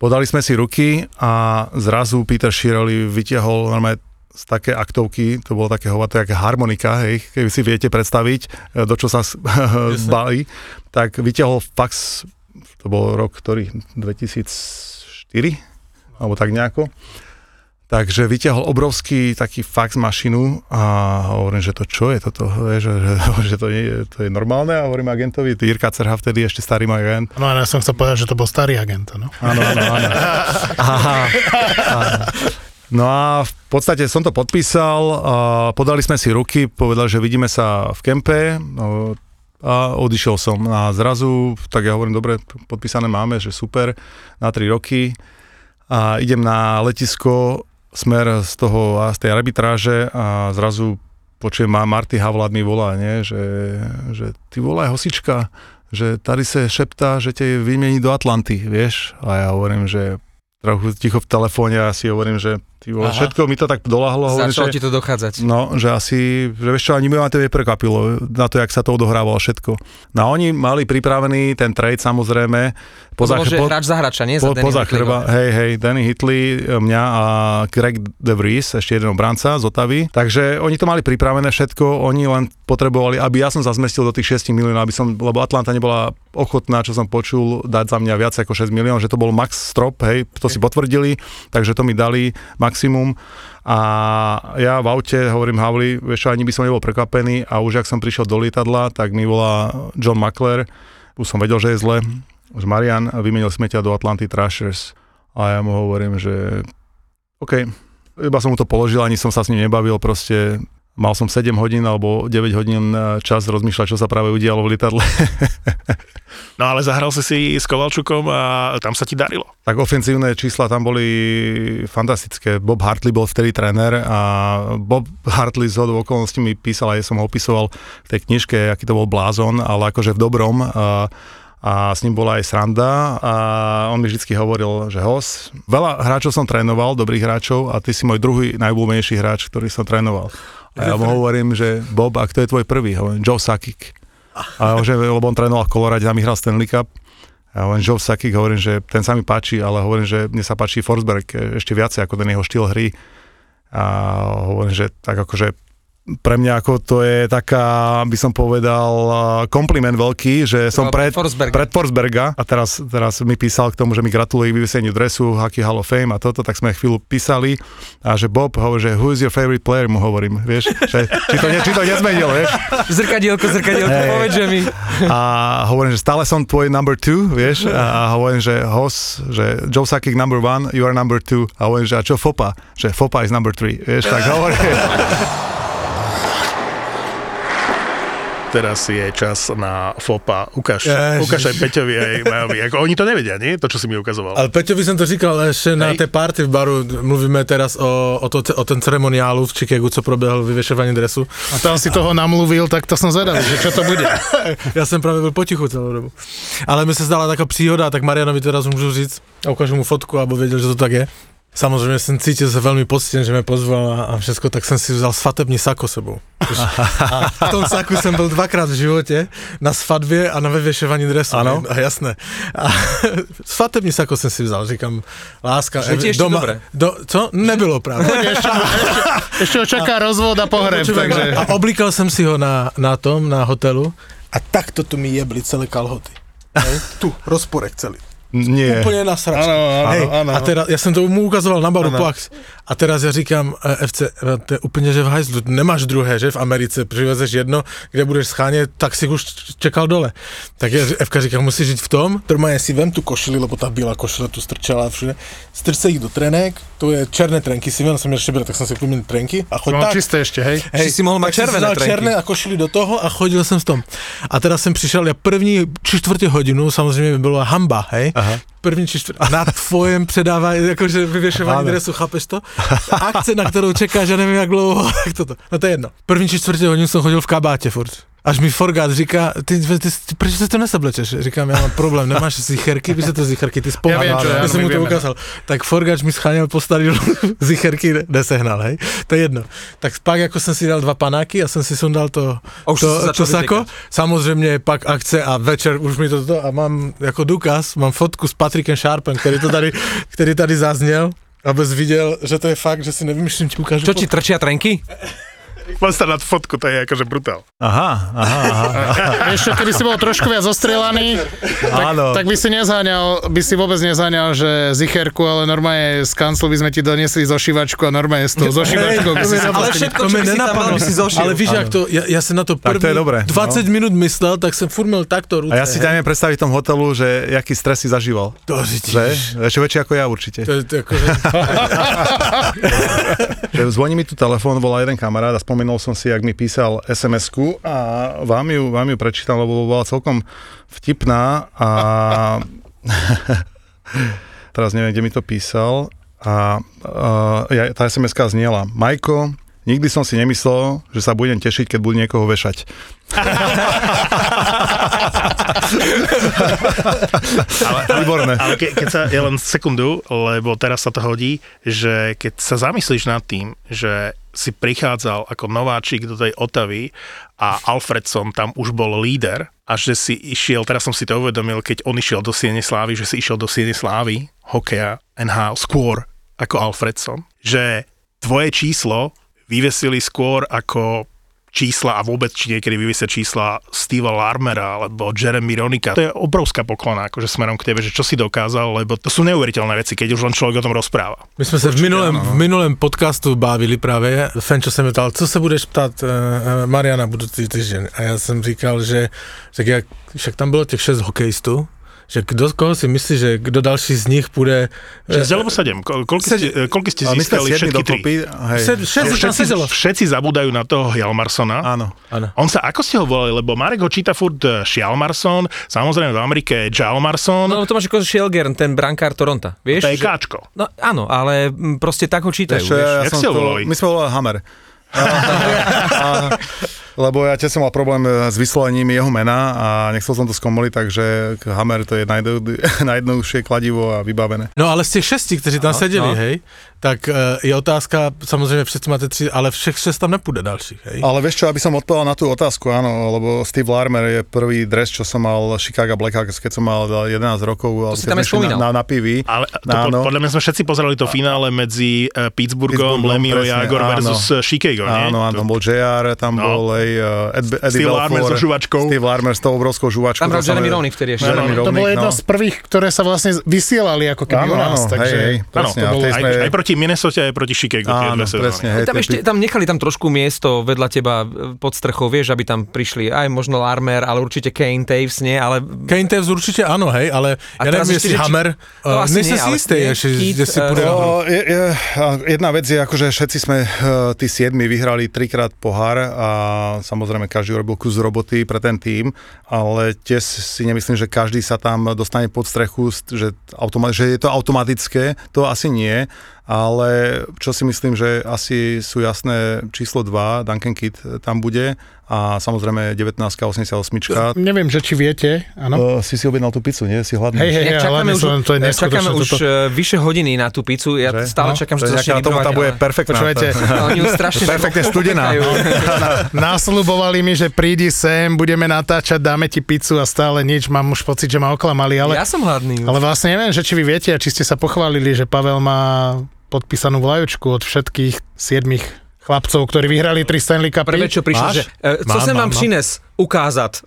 Podali sme si ruky a zrazu Peter Shirley vytiahol normálne z také aktovky, to bolo také hovaté, ako harmonika, hej, keby si viete predstaviť, e, do čo sa zbalí, (laughs) tak vyťahol fax, to bol rok, ktorý, 2004, alebo tak nejako, Takže vyťahol obrovský taký fax mašinu a hovorím, že to čo je toto, že, že, (laughs) že to, nie, to je normálne a hovorím agentovi, Jirka Cerha vtedy ešte starý agent. No a ja som chcel povedať, že to bol starý agent, no. Áno, áno, áno. (laughs) Aha. No a v podstate som to podpísal, a podali sme si ruky, povedal, že vidíme sa v kempe no, a odišiel som. A zrazu, tak ja hovorím, dobre, podpísané máme, že super, na 3 roky. A idem na letisko, smer z toho, z tej arbitráže a zrazu počujem, má Marty Havlad mi volá, nie? Že, že ty volaj hosička, že tady sa šeptá, že te vymení do Atlanty, vieš? A ja hovorím, že trochu ticho v telefóne a si hovorím, že ty vole, všetko mi to tak dolahlo. Začalo že, ti to dochádzať. No, že asi, že vieš čo, ani ma to neprekvapilo na to, jak sa to odohrávalo všetko. No a oni mali pripravený ten trade samozrejme. Poza, to bolo, že po, hráč za hráča, nie po, za poza chrba, hej, hej, Danny Hitley, mňa a Greg De Vries, ešte jeden obranca z Otavy. Takže oni to mali pripravené všetko, oni len potrebovali, aby ja som sa zmestil do tých 6 miliónov, aby som, lebo Atlanta nebola ochotná, čo som počul, dať za mňa viac ako 6 miliónov, že to bol max strop, hej, to si potvrdili, takže to mi dali maximum. A ja v aute hovorím Havli, vieš ani by som nebol prekvapený a už ak som prišiel do lietadla, tak mi volá John Makler, už som vedel, že je zle, že Marian vymenil smeťa do Atlanty Trashers a ja mu hovorím, že OK, iba som mu to položil, ani som sa s ním nebavil, proste mal som 7 hodín alebo 9 hodín čas rozmýšľať, čo sa práve udialo v lietadle. (laughs) no ale zahral si si s Kovalčukom a tam sa ti darilo. Tak ofenzívne čísla tam boli fantastické. Bob Hartley bol vtedy tréner a Bob Hartley z hodou okolností mi písal, aj som ho opisoval v tej knižke, aký to bol blázon, ale akože v dobrom. A a s ním bola aj sranda a on mi vždy hovoril, že hos, veľa hráčov som trénoval, dobrých hráčov a ty si môj druhý najobľúbenejší hráč, ktorý som trénoval. A ja mu hovorím, že Bob, a kto je tvoj prvý? Hovorím, Joe Sakik. A že, lebo on trénoval v Colorade, tam hral Stanley Cup. A hovorím, Joe Sakik, hovorím, že ten sa mi páči, ale hovorím, že mne sa páči Forsberg ešte viacej ako ten jeho štýl hry. A hovorím, že tak akože pre mňa ako to je taká, by som povedal, kompliment veľký, že som pred, Forsberga. pred Forsberga a teraz, teraz mi písal k tomu, že mi gratuluje k vyveseniu dresu Hockey Hall of Fame a toto, tak sme chvíľu písali a že Bob hovorí, že who is your favorite player, mu hovorím, vieš, že, či, to, či to nezmenil, vieš. Zrkadielko, zrkadielko, hey. povedz, že mi. A hovorím, že stále som tvoj number two, vieš, a hovorím, že Hos, že Joe Sakic number one, you are number two, a hovorím, že a čo Fopa, že Fopa is number three, vieš, tak hovorím. Teraz je čas na FOPA. Ukáž, Ježiš. ukáž aj Peťovi aj Majovi. Ako, oni to nevedia, nie? To, čo si mi ukazoval. Ale Peťovi som to říkal ešte na tej party v baru. Mluvíme teraz o, o, to, o ten ceremoniálu v Chicagu, co probehol vyvešovanie dresu. A tam si toho namluvil, tak to som zvedavý, že čo to bude. (laughs) ja som práve byl potichu celú dobu. Ale mi sa zdala taká příhoda, tak Marianovi teraz môžu říct a ukážu mu fotku, aby vedel, že to tak je. Samozřejmě jsem cítil se velmi poctěn, že mě pozval a, všechno, tak jsem si vzal svatební sako sebou. (laughs) A v tom saku jsem byl dvakrát v životě, na svatbě a na vyvěšování dresu. Ano. A jasné. A (laughs) svatební sako jsem si vzal, říkám, láska. Že ti ještě dobré. Do, co? Nebylo právě. Ešte, ešte, ešte ho čaká rozvod a pohreb, takže... A oblíkal jsem si ho na, na tom, na hotelu a takto tu mi jebli celé kalhoty. (laughs) Tu, rozporek celý. Nie. Úplně na sračku. Áno, áno, áno. A teraz, ja som to mu ukazoval na baru Áno. Pax. A teraz ja říkám, e, FC, e, to je úplne, že v hajzlu, nemáš druhé, že v Americe přivezeš jedno, kde budeš schánět, tak si už čekal dole. Tak ja, Fka říká, musíš žiť v tom, normálne si vem tu košili, lebo tá bílá košile tu strčala všude, strč ich do trenek, to je černé trenky, si viem, som měl šebre, tak som si kúpil trenky a choď tak. čisté ešte, hej? Či si mohol mať červené trenky. černé a košili do toho a chodil jsem v tom. A teraz jsem přišel, ja první či čtvrtě hodinu, samozřejmě byla hamba, hej? Aha. První či čtvrtě, na tvojem předává, jakože vyvěšování Áno. dresu, chápeš to? Akce, na kterou čekáš, já nevím jak dlouho, (laughs) jak toto. No to je jedno. První čtvrtě hodinu jsem chodil v kabátě furt. Až mi Forgát říká, ty, ty, ty, ty proč se to nesablečeš? Říkám, já mám problém, nemáš zicherky, víš, co to zicherky, ty Ja viem, čo, ja som mu to no. ukázal. Tak Forgač mi scháňal postavil (laughs) zicherky, nesehnal, hej. To je jedno. Tak pak jako jsem si dal dva panáky a jsem si sundal to, A už to, to sako. Samozřejmě pak akce a večer už mi to, to a mám jako důkaz, mám fotku s Patrikem Sharpem, který to tady, který tady zazněl. Abys viděl, že to je fakt, že si nevymýšlím, ti ukážu. Čo ti trčia trenky? Poď sa na tú fotku, to je akože brutál. Aha, aha, aha. (laughs) Vieš čo, keby si bol trošku viac ostrelaný, tak, Áno. tak by si nezáňal, by si vôbec nezáňal, že zicherku, ale normálne z kanclu by sme ti doniesli zošívačku a normálne s tou zošívačkou by si sa Ale všetko, čo by si tam mal, by si zošiel. Ale víš, jak to, ja, ja som na to Tak to první je dobré, 20 no. minút myslel, tak som furmel takto ruce. A ja si neviem predstaviť v tom hotelu, že jaký stres si zažíval. To Že? Ešte väčší ako ja určite. To je to akože... (laughs) (laughs) Že zvoní mi tu telefón, volá jeden kamarát a spomenul som si, jak mi písal SMS-ku a vám ju, vám ju prečítam, lebo bola celkom vtipná a (laughs) teraz neviem, kde mi to písal a, a ja, tá SMS-ka zniela. Majko, nikdy som si nemyslel, že sa budem tešiť, keď budem niekoho vešať. (laughs) Ale, Výborné. ale ke, keď sa, ja len sekundu, lebo teraz sa to hodí, že keď sa zamyslíš nad tým, že si prichádzal ako nováčik do tej Otavy a Alfredson tam už bol líder a že si išiel, teraz som si to uvedomil, keď on išiel do Siene Slávy, že si išiel do Siene Slávy, hokeja, NHL, skôr ako Alfredson, že tvoje číslo vyvesili skôr ako čísla a vôbec či niekedy vyvisia čísla Steva Larmera alebo Jeremy Ronika. To je obrovská poklona akože smerom k tebe, že čo si dokázal, lebo to sú neuveriteľné veci, keď už len človek o tom rozpráva. My jsme se v minulém, v minulém podcastu bávili právě, Fenčo se mě ptal, co se budeš ptát uh, Mariana budoucí týden. A já jsem říkal, že tak jak, však tam bylo těch šest hokejistů, že kdo, koho si myslí, že kdo další z nich bude... Že alebo 7, Ko- koľko ste, koľko ste získali všetky tri? dokopy. Hej. Šest, šest Všetci, všetci zabúdajú na toho Hjalmarsona. Áno. Áno. On sa, ako ste ho volali, lebo Marek ho číta furt eh, Šialmarson, samozrejme v Amerike je Jalmarson, No to máš ako Shelgern, ten brankár Toronta. Vieš? to je že- Káčko. No áno, ale proste tak ho čítajú. Vieš ja, ja Jak som ste ho to, volali? my sme volali Hammer. (laughs) A, a, lebo ja tiež som mal problém e, s vyslovením jeho mena a nechcel som to skomoliť, takže Hammer to je najjedno- (laughs) najjednoduchšie kladivo a vybavené. No ale z těch šesti, kteří tam No, seděli, no. hej, tak uh, je otázka, samozřejmě všetci máte tři, ale všech šest tam nepůjde dalších, hej. Ale vieš čo, aby som odpovedal na tú otázku, áno, lebo Steve Larmer je prvý dres, čo som mal Chicago Blackhawks, keď som mal 11 rokov. si keď tam. Na, na, na pivi. Ale to, Áno. podľa mňa sme všetci pozerali to finále medzi uh, Pittsburghom, Pittsburghom, Lemio Jagor versus eh, Chicago, nie? Áno, áno, tam bol JR, tam No. bol aj uh, Ed, Eddie Steve Belfour, Larmer so žuvačkou. Steve Larmer s tou obrovskou žuvačkou. Tam hral to Jeremy Roenick vtedy ešte. To bolo Roenick, jedno no. z prvých, ktoré sa vlastne vysielali ako keby u nás, áno, takže... hej, hej, presne. to aj, aj proti Minnesota, aj proti Chicago. Áno, presne, hej. Tam ešte, tam nechali tam trošku miesto vedľa teba e, pod strechou, vieš, aby tam prišli aj možno Larmer, ale určite Kane Taves, nie, ale Kane Tevz určite áno, hej, ale A ja neviem, ešte, jestli či- Hammer, No, uh, nie, si istý, že si eh, pôjde. je, je, a jedna vec je, akože všetci sme, uh, tí siedmi, vyhrali trikrát pohár a samozrejme každý urobil kus roboty pre ten tým, ale tiež si nemyslím, že každý sa tam dostane pod strechu, st- že, automa- že je to automatické, to asi nie, ale čo si myslím, že asi sú jasné číslo 2, Duncan Kid tam bude a samozrejme 1988. Neviem, že či viete, áno. Uh, si si objednal tú pizzu, nie? Si hladný? Hej, hej, Ja čakáme už, som, to je čakáme už toto. uh, vyše hodiny na tú pizzu, ja Že? stále No, čakám, že to začne vybrovať. tá bude perfektná. Počúvajte, (laughs) Oni ju strašne Perfektne studená. (laughs) Násľubovali mi, že prídi sem, budeme natáčať, dáme ti pizzu a stále nič, mám už pocit, že ma oklamali, ale, Ja som hladný. ale vlastne neviem, že či vy viete a či ste sa pochválili, že Pavel má podpísanú vlajočku od všetkých siedmých chlapcov, ktorí vyhrali tri Stanley Cupy. Prvé, čo prišlo, že uh, co Mám, sem mám, vám mám. přines? Ukázat. (laughs)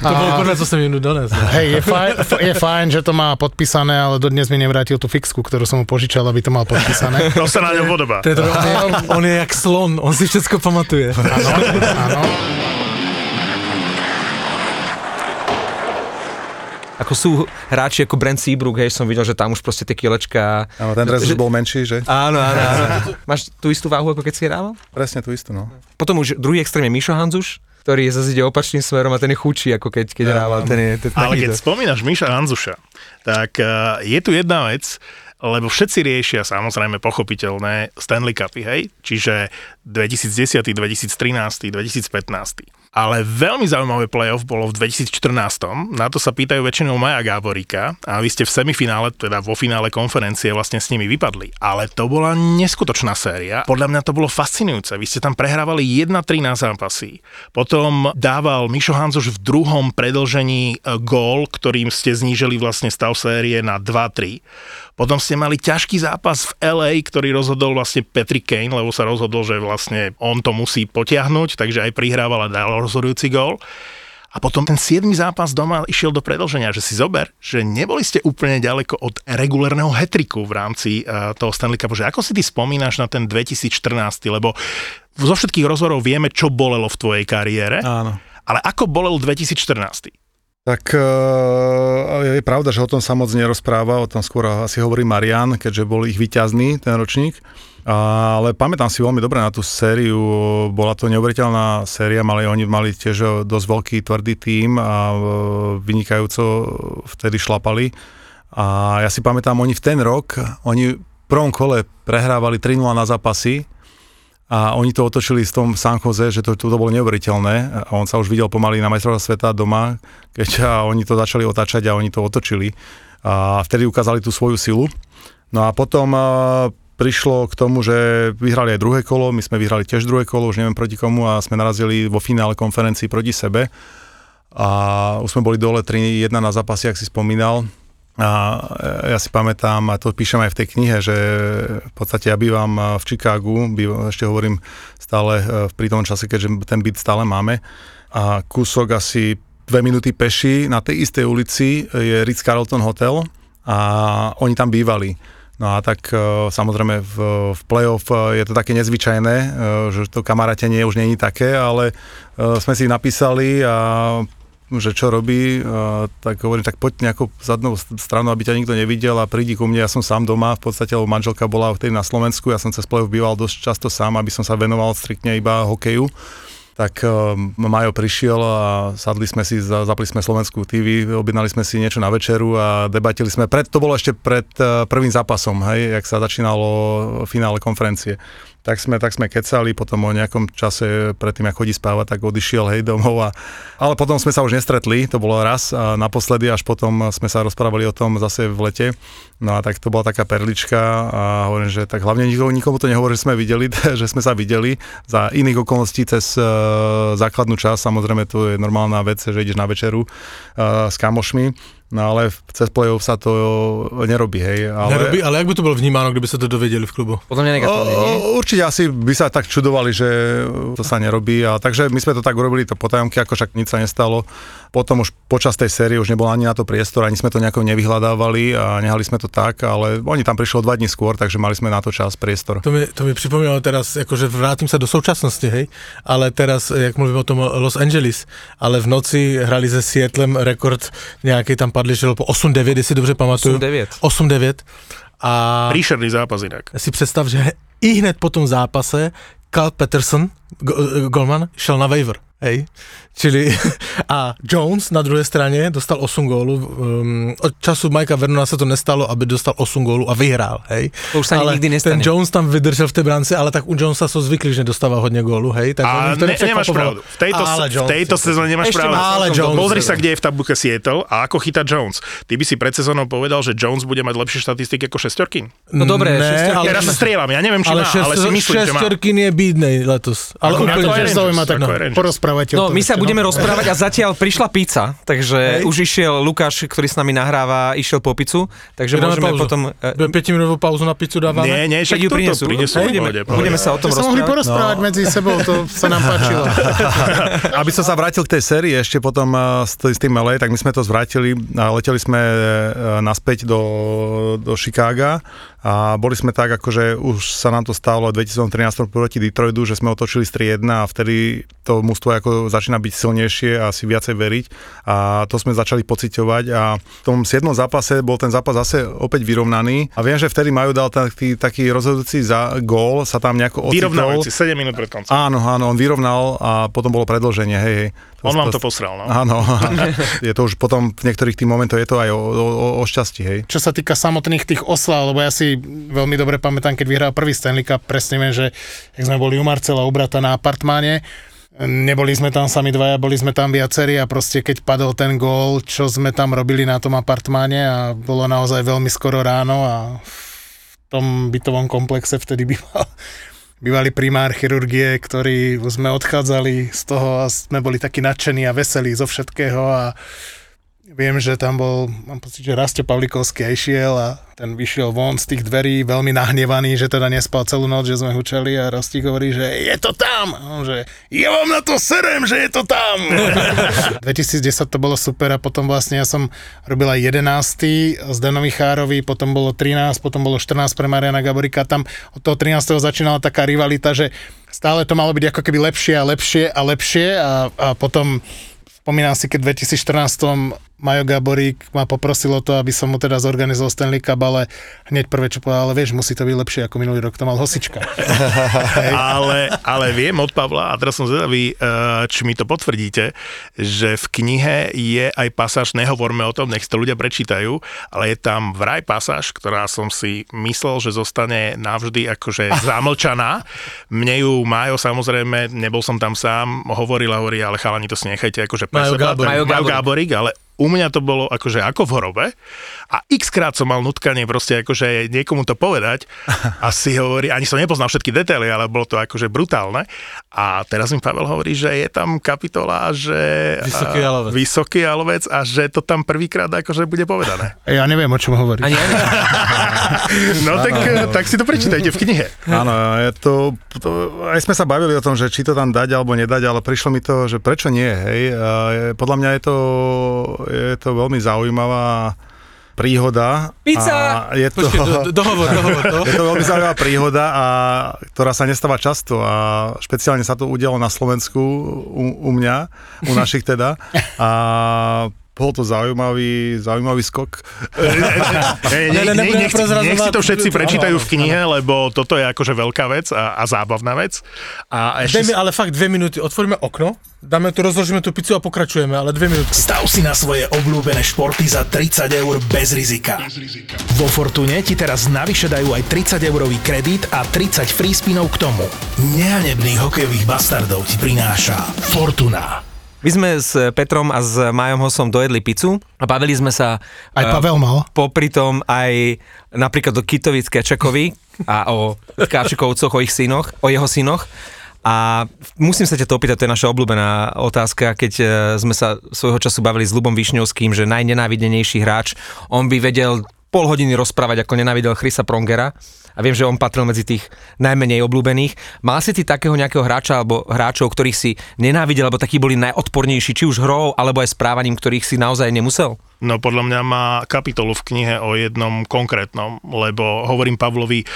To bolo prvé, co som im donesol. Hej, je fajn, je fajn, že to má podpísané, ale dodnes mi nevrátil tú fixku, ktorú som mu požičal, aby to mal podpísané. (laughs) To sa na ňom podobá. On, je, (laughs) on je jak slon, on si všetko pamatuje. Áno, áno. Ako sú hráči ako Brent Seabrook, hej, som videl, že tam už proste tie kilečka... Áno, ten dres už bol menší, že? Áno, áno, áno. (laughs) Máš tú istú váhu, ako keď si hrával? Presne tú istú, no. Potom už druhý extrém je Mišo Hanzuš, ktorý zase ide opačným smerom a ten je chučí, ako keď, keď hrával. Ten je, ten, Ale keď spomínaš Miša Hanzuša, tak uh, je tu jedna vec, lebo všetci riešia samozrejme pochopiteľné Stanley Cupy, hej? Čiže 2010, 2013, 2015. Ale veľmi zaujímavé playoff bolo v 2014. Na to sa pýtajú väčšinou Maja Gáboríka a vy ste v semifinále, teda vo finále konferencie vlastne s nimi vypadli. Ale to bola neskutočná séria. Podľa mňa to bolo fascinujúce. Vy ste tam prehrávali 1-3 na zápasy. Potom dával Mišo Hanzoš v druhom predlžení e, gól, ktorým ste znížili vlastne stav série na 2-3. Potom ste mali ťažký zápas v LA, ktorý rozhodol vlastne Patrick Kane, lebo sa rozhodol, že vlastne on to musí potiahnuť, takže aj prihrával a dal rozhodujúci gól. A potom ten 7. zápas doma išiel do predlženia, že si zober, že neboli ste úplne ďaleko od regulárneho hetriku v rámci uh, toho Stanley Cupu. Že ako si ty spomínaš na ten 2014, lebo zo všetkých rozhovorov vieme, čo bolelo v tvojej kariére, Áno. ale ako bolel 2014? Tak uh, je pravda, že o tom sa moc nerozpráva, o tom skôr asi hovorí Marian, keďže bol ich vyťazný ten ročník. Ale pamätám si veľmi dobre na tú sériu, bola to neuveriteľná séria, mali, oni mali tiež dosť veľký tvrdý tím a e, vynikajúco vtedy šlapali. A ja si pamätám, oni v ten rok, oni v prvom kole prehrávali 3-0 na zápasy a oni to otočili s tom San Jose, že to, to, bolo neuveriteľné. A on sa už videl pomaly na majstrovstvá sveta doma, keď a oni to začali otáčať a oni to otočili. A vtedy ukázali tú svoju silu. No a potom a, prišlo k tomu, že vyhrali aj druhé kolo, my sme vyhrali tiež druhé kolo, už neviem proti komu a sme narazili vo finále konferencii proti sebe. A už sme boli dole 3-1 na zápasy, ak si spomínal. A ja si pamätám, a to píšem aj v tej knihe, že v podstate ja bývam v Chicagu, bývam, ešte hovorím stále e, pri tom čase, keďže ten byt stále máme. A kúsok asi dve minúty peši na tej istej ulici je Ritz-Carlton Hotel a oni tam bývali. No a tak e, samozrejme v, v play-off e, je to také nezvyčajné, e, že to kamarátenie už není také, ale sme si napísali a že čo robí, tak hovorím, tak poď nejakou zadnou stranou, aby ťa nikto nevidel a prídi ku mne, ja som sám doma, v podstate, lebo manželka bola vtedy na Slovensku, ja som cez play býval dosť často sám, aby som sa venoval striktne iba hokeju. Tak uh, Majo prišiel a sadli sme si, za- zapli sme slovenskú TV, objednali sme si niečo na večeru a debatili sme, pred, to bolo ešte pred uh, prvým zápasom, hej, jak sa začínalo finále konferencie tak sme, tak sme kecali, potom o nejakom čase predtým, ako chodí spávať, tak odišiel hej domov. A, ale potom sme sa už nestretli, to bolo raz a naposledy, až potom sme sa rozprávali o tom zase v lete. No a tak to bola taká perlička a hovorím, že tak hlavne nikomu, nikomu to nehovorí, že sme videli, (laughs) že sme sa videli za iných okolností cez uh, základnú časť, samozrejme to je normálna vec, že ideš na večeru uh, s kamošmi, No ale v- cez play-off sa to nerobí, hej. Ale... Nerobí, ale jak by to bolo vnímáno, kdyby sa to dovedeli v klubu? Podľa mňa negatívne, nie? O, určite asi by sa tak čudovali, že to sa nerobí. A, takže my sme to tak urobili, to potajomky, ako však nič sa nestalo. Potom už počas tej série už nebol ani na to priestor, ani sme to nejako nevyhľadávali a nehali sme to tak, ale oni tam prišlo dva dní skôr, takže mali sme na to čas, priestor. To mi, to mi připomínalo teraz, akože vrátim sa do současnosti, hej, ale teraz, jak mluvím o tom Los Angeles, ale v noci hrali se Seattlem rekord nějaký tam padli, že po 8-9, jestli dobře pamatuju. 8-9. 8-9. A Príšerný zápas inak. si představ, že i hned po tom zápase Carl Peterson, go, golman, šel na waiver. Hej. Čili (laughs) a Jones na druhej strane dostal 8 gólu. Um, od času Majka Vernona sa to nestalo, aby dostal 8 gólu a vyhrál, hej. To už sa ale nikdy ten nestane. Jones tam vydržel v tej brance, ale tak u Jonesa sú zvykli, že dostáva hodne gólu, hej. Tak A ne, nemáš pravdu. V tejto, Ale v Jones, tejto sezóne nemáš Ešte pravdu. ale Jones. Pozri sa, kde je v tabuke Seattle a ako chytá Jones. Ty by si pred sezónou povedal, že Jones bude mať lepšie štatistiky ako šestorkin? No dobre, Ne, ale- Ja raz sa strieľam, ja neviem, či ale, má, ale si myslím, že má. šestorkin je bídnej letos. Ale Ako- úplne, zaujíma tak no, porozprávate o No, tom my sa budeme rozprávať a zatiaľ prišla pizza, takže už išiel Lukáš, ktorý s nami nahráva, išiel po pizzu, takže Dáme môžeme pauzu. potom... e, Budeme 5 minútovú pauzu na pizzu dávame? Nie, nie, však ju prinesú, prinesú. Hej, budeme, pohode, budeme sa o tom sa mohli rozprávať. porozprávať No. medzi sebou, to sa nám páčilo. (laughs) Aby som sa vrátil k tej sérii ešte potom eh, s, tým LA, tak my sme to zvrátili a leteli sme eh, naspäť do, do Chicaga a boli sme tak, akože už sa nám to stalo v 2013 proti Detroitu, že sme otočili z 3-1 a vtedy to mústvo ako začína byť silnejšie a si viacej veriť a to sme začali pociťovať a v tom 7. zápase bol ten zápas zase opäť vyrovnaný a viem, že vtedy majú dal taký, taký rozhodujúci za gól, sa tam nejako ocitol. Vyrovnávajúci 7 minút pred koncom. Áno, áno, on vyrovnal a potom bolo predloženie, hej, hej. On vám to posral, no. Áno, (laughs) je to už potom v niektorých tých momentoch je to aj o, o, o, o šťastí, hej. Čo sa týka samotných tých oslav, lebo ja si veľmi dobre pamätám, keď vyhral prvý Stanley Cup, presne viem, že jak sme boli u Marcela u brata na apartmáne, neboli sme tam sami dvaja, boli sme tam viacerí a proste keď padol ten gól, čo sme tam robili na tom apartmáne a bolo naozaj veľmi skoro ráno a v tom bytovom komplexe vtedy (laughs) býval bývalý primár chirurgie, ktorý sme odchádzali z toho a sme boli takí nadšení a veselí zo všetkého a viem, že tam bol, mám pocit, že Rasto Pavlikovský aj šiel a ten vyšiel von z tých dverí veľmi nahnevaný, že teda nespal celú noc, že sme hučeli a Rastík hovorí, že je to tam. A on, že ja vám na to serem, že je to tam. (laughs) 2010 to bolo super a potom vlastne ja som robil aj 11. z Dano Michárovi, potom bolo 13, potom bolo 14 pre Mariana Gaborika. Tam od toho 13. začínala taká rivalita, že stále to malo byť ako keby lepšie a lepšie a lepšie a, a potom spomínam si, keď v 2014 Majo Gaborík ma poprosil o to, aby som mu teda zorganizoval Stanley Cup, ale hneď prvé, čo povedal, ale vieš, musí to byť lepšie ako minulý rok, to mal Hosička. (laughs) ale, ale viem od Pavla, a teraz som zvedavý, eh, či mi to potvrdíte, že v knihe je aj pasáž, nehovorme o tom, nech si to ľudia prečítajú, ale je tam vraj pasáž, ktorá som si myslel, že zostane navždy akože (laughs) zamlčaná. Mne ju Majo samozrejme, nebol som tam sám, hovoril a hovorí, ale chalani to si nechajte akože pre Majo seba. Gáborík. Majo Majo Gáborík, ale u mňa to bolo akože ako v hrobe a x krát som mal nutkanie proste akože niekomu to povedať a si hovorí, ani som nepoznal všetky detaily, ale bolo to akože brutálne a teraz mi Pavel hovorí, že je tam kapitola, že Vysoký jalovec. vysoký jalovec a že to tam prvýkrát akože bude povedané. Ja neviem, o čom hovorí. Ani, ani, (laughs) No tak, tak si to prečítajte v knihe. Áno, je to, to, aj sme sa bavili o tom, že či to tam dať alebo nedať, ale prišlo mi to, že prečo nie, hej. A je- Podľa mňa je to, je to veľmi zaujímavá príhoda. Pizza! A je to, Počkej, do, do, dohovor, (laughs) dohovor, to. je to veľmi zaujímavá príhoda, a, ktorá sa nestáva často a špeciálne sa to udialo na Slovensku u, u mňa, u našich teda. A bol to zaujímavý, zaujímavý skok. (laughs) Ne, Ne, ne, nech, nech si to všetci prečítajú v knihe, lebo toto je akože veľká vec a, a zábavná vec. A Dve, ešte... ale fakt dve minúty, otvoríme okno, dáme tu, rozložíme tú pizzu a pokračujeme, ale dve minúty. Stav si na svoje obľúbené športy za 30 eur bez rizika. Vo Fortune ti teraz navyše dajú aj 30 eurový kredit a 30 free spinov k tomu. Nehanebných hokejových bastardov ti prináša Fortuna. My sme s Petrom a s Majom Hosom dojedli pizzu a bavili sme sa Aj eh, Pavel mal. popri tom aj napríklad o Kitovi Kečakovi a o Káčikovcoch, o ich synoch, o jeho synoch. A musím sa ťa to opýtať, to je naša obľúbená otázka, keď e, sme sa svojho času bavili s Lubom Višňovským, že najnenávidenejší hráč, on by vedel pol hodiny rozprávať, ako nenávidel Chrisa Prongera a viem, že on patril medzi tých najmenej obľúbených. Mal si ty takého nejakého hráča alebo hráčov, ktorých si nenávidel, alebo takí boli najodpornejší, či už hrou, alebo aj správaním, ktorých si naozaj nemusel? No podľa mňa má kapitolu v knihe o jednom konkrétnom, lebo hovorím Pavlovi,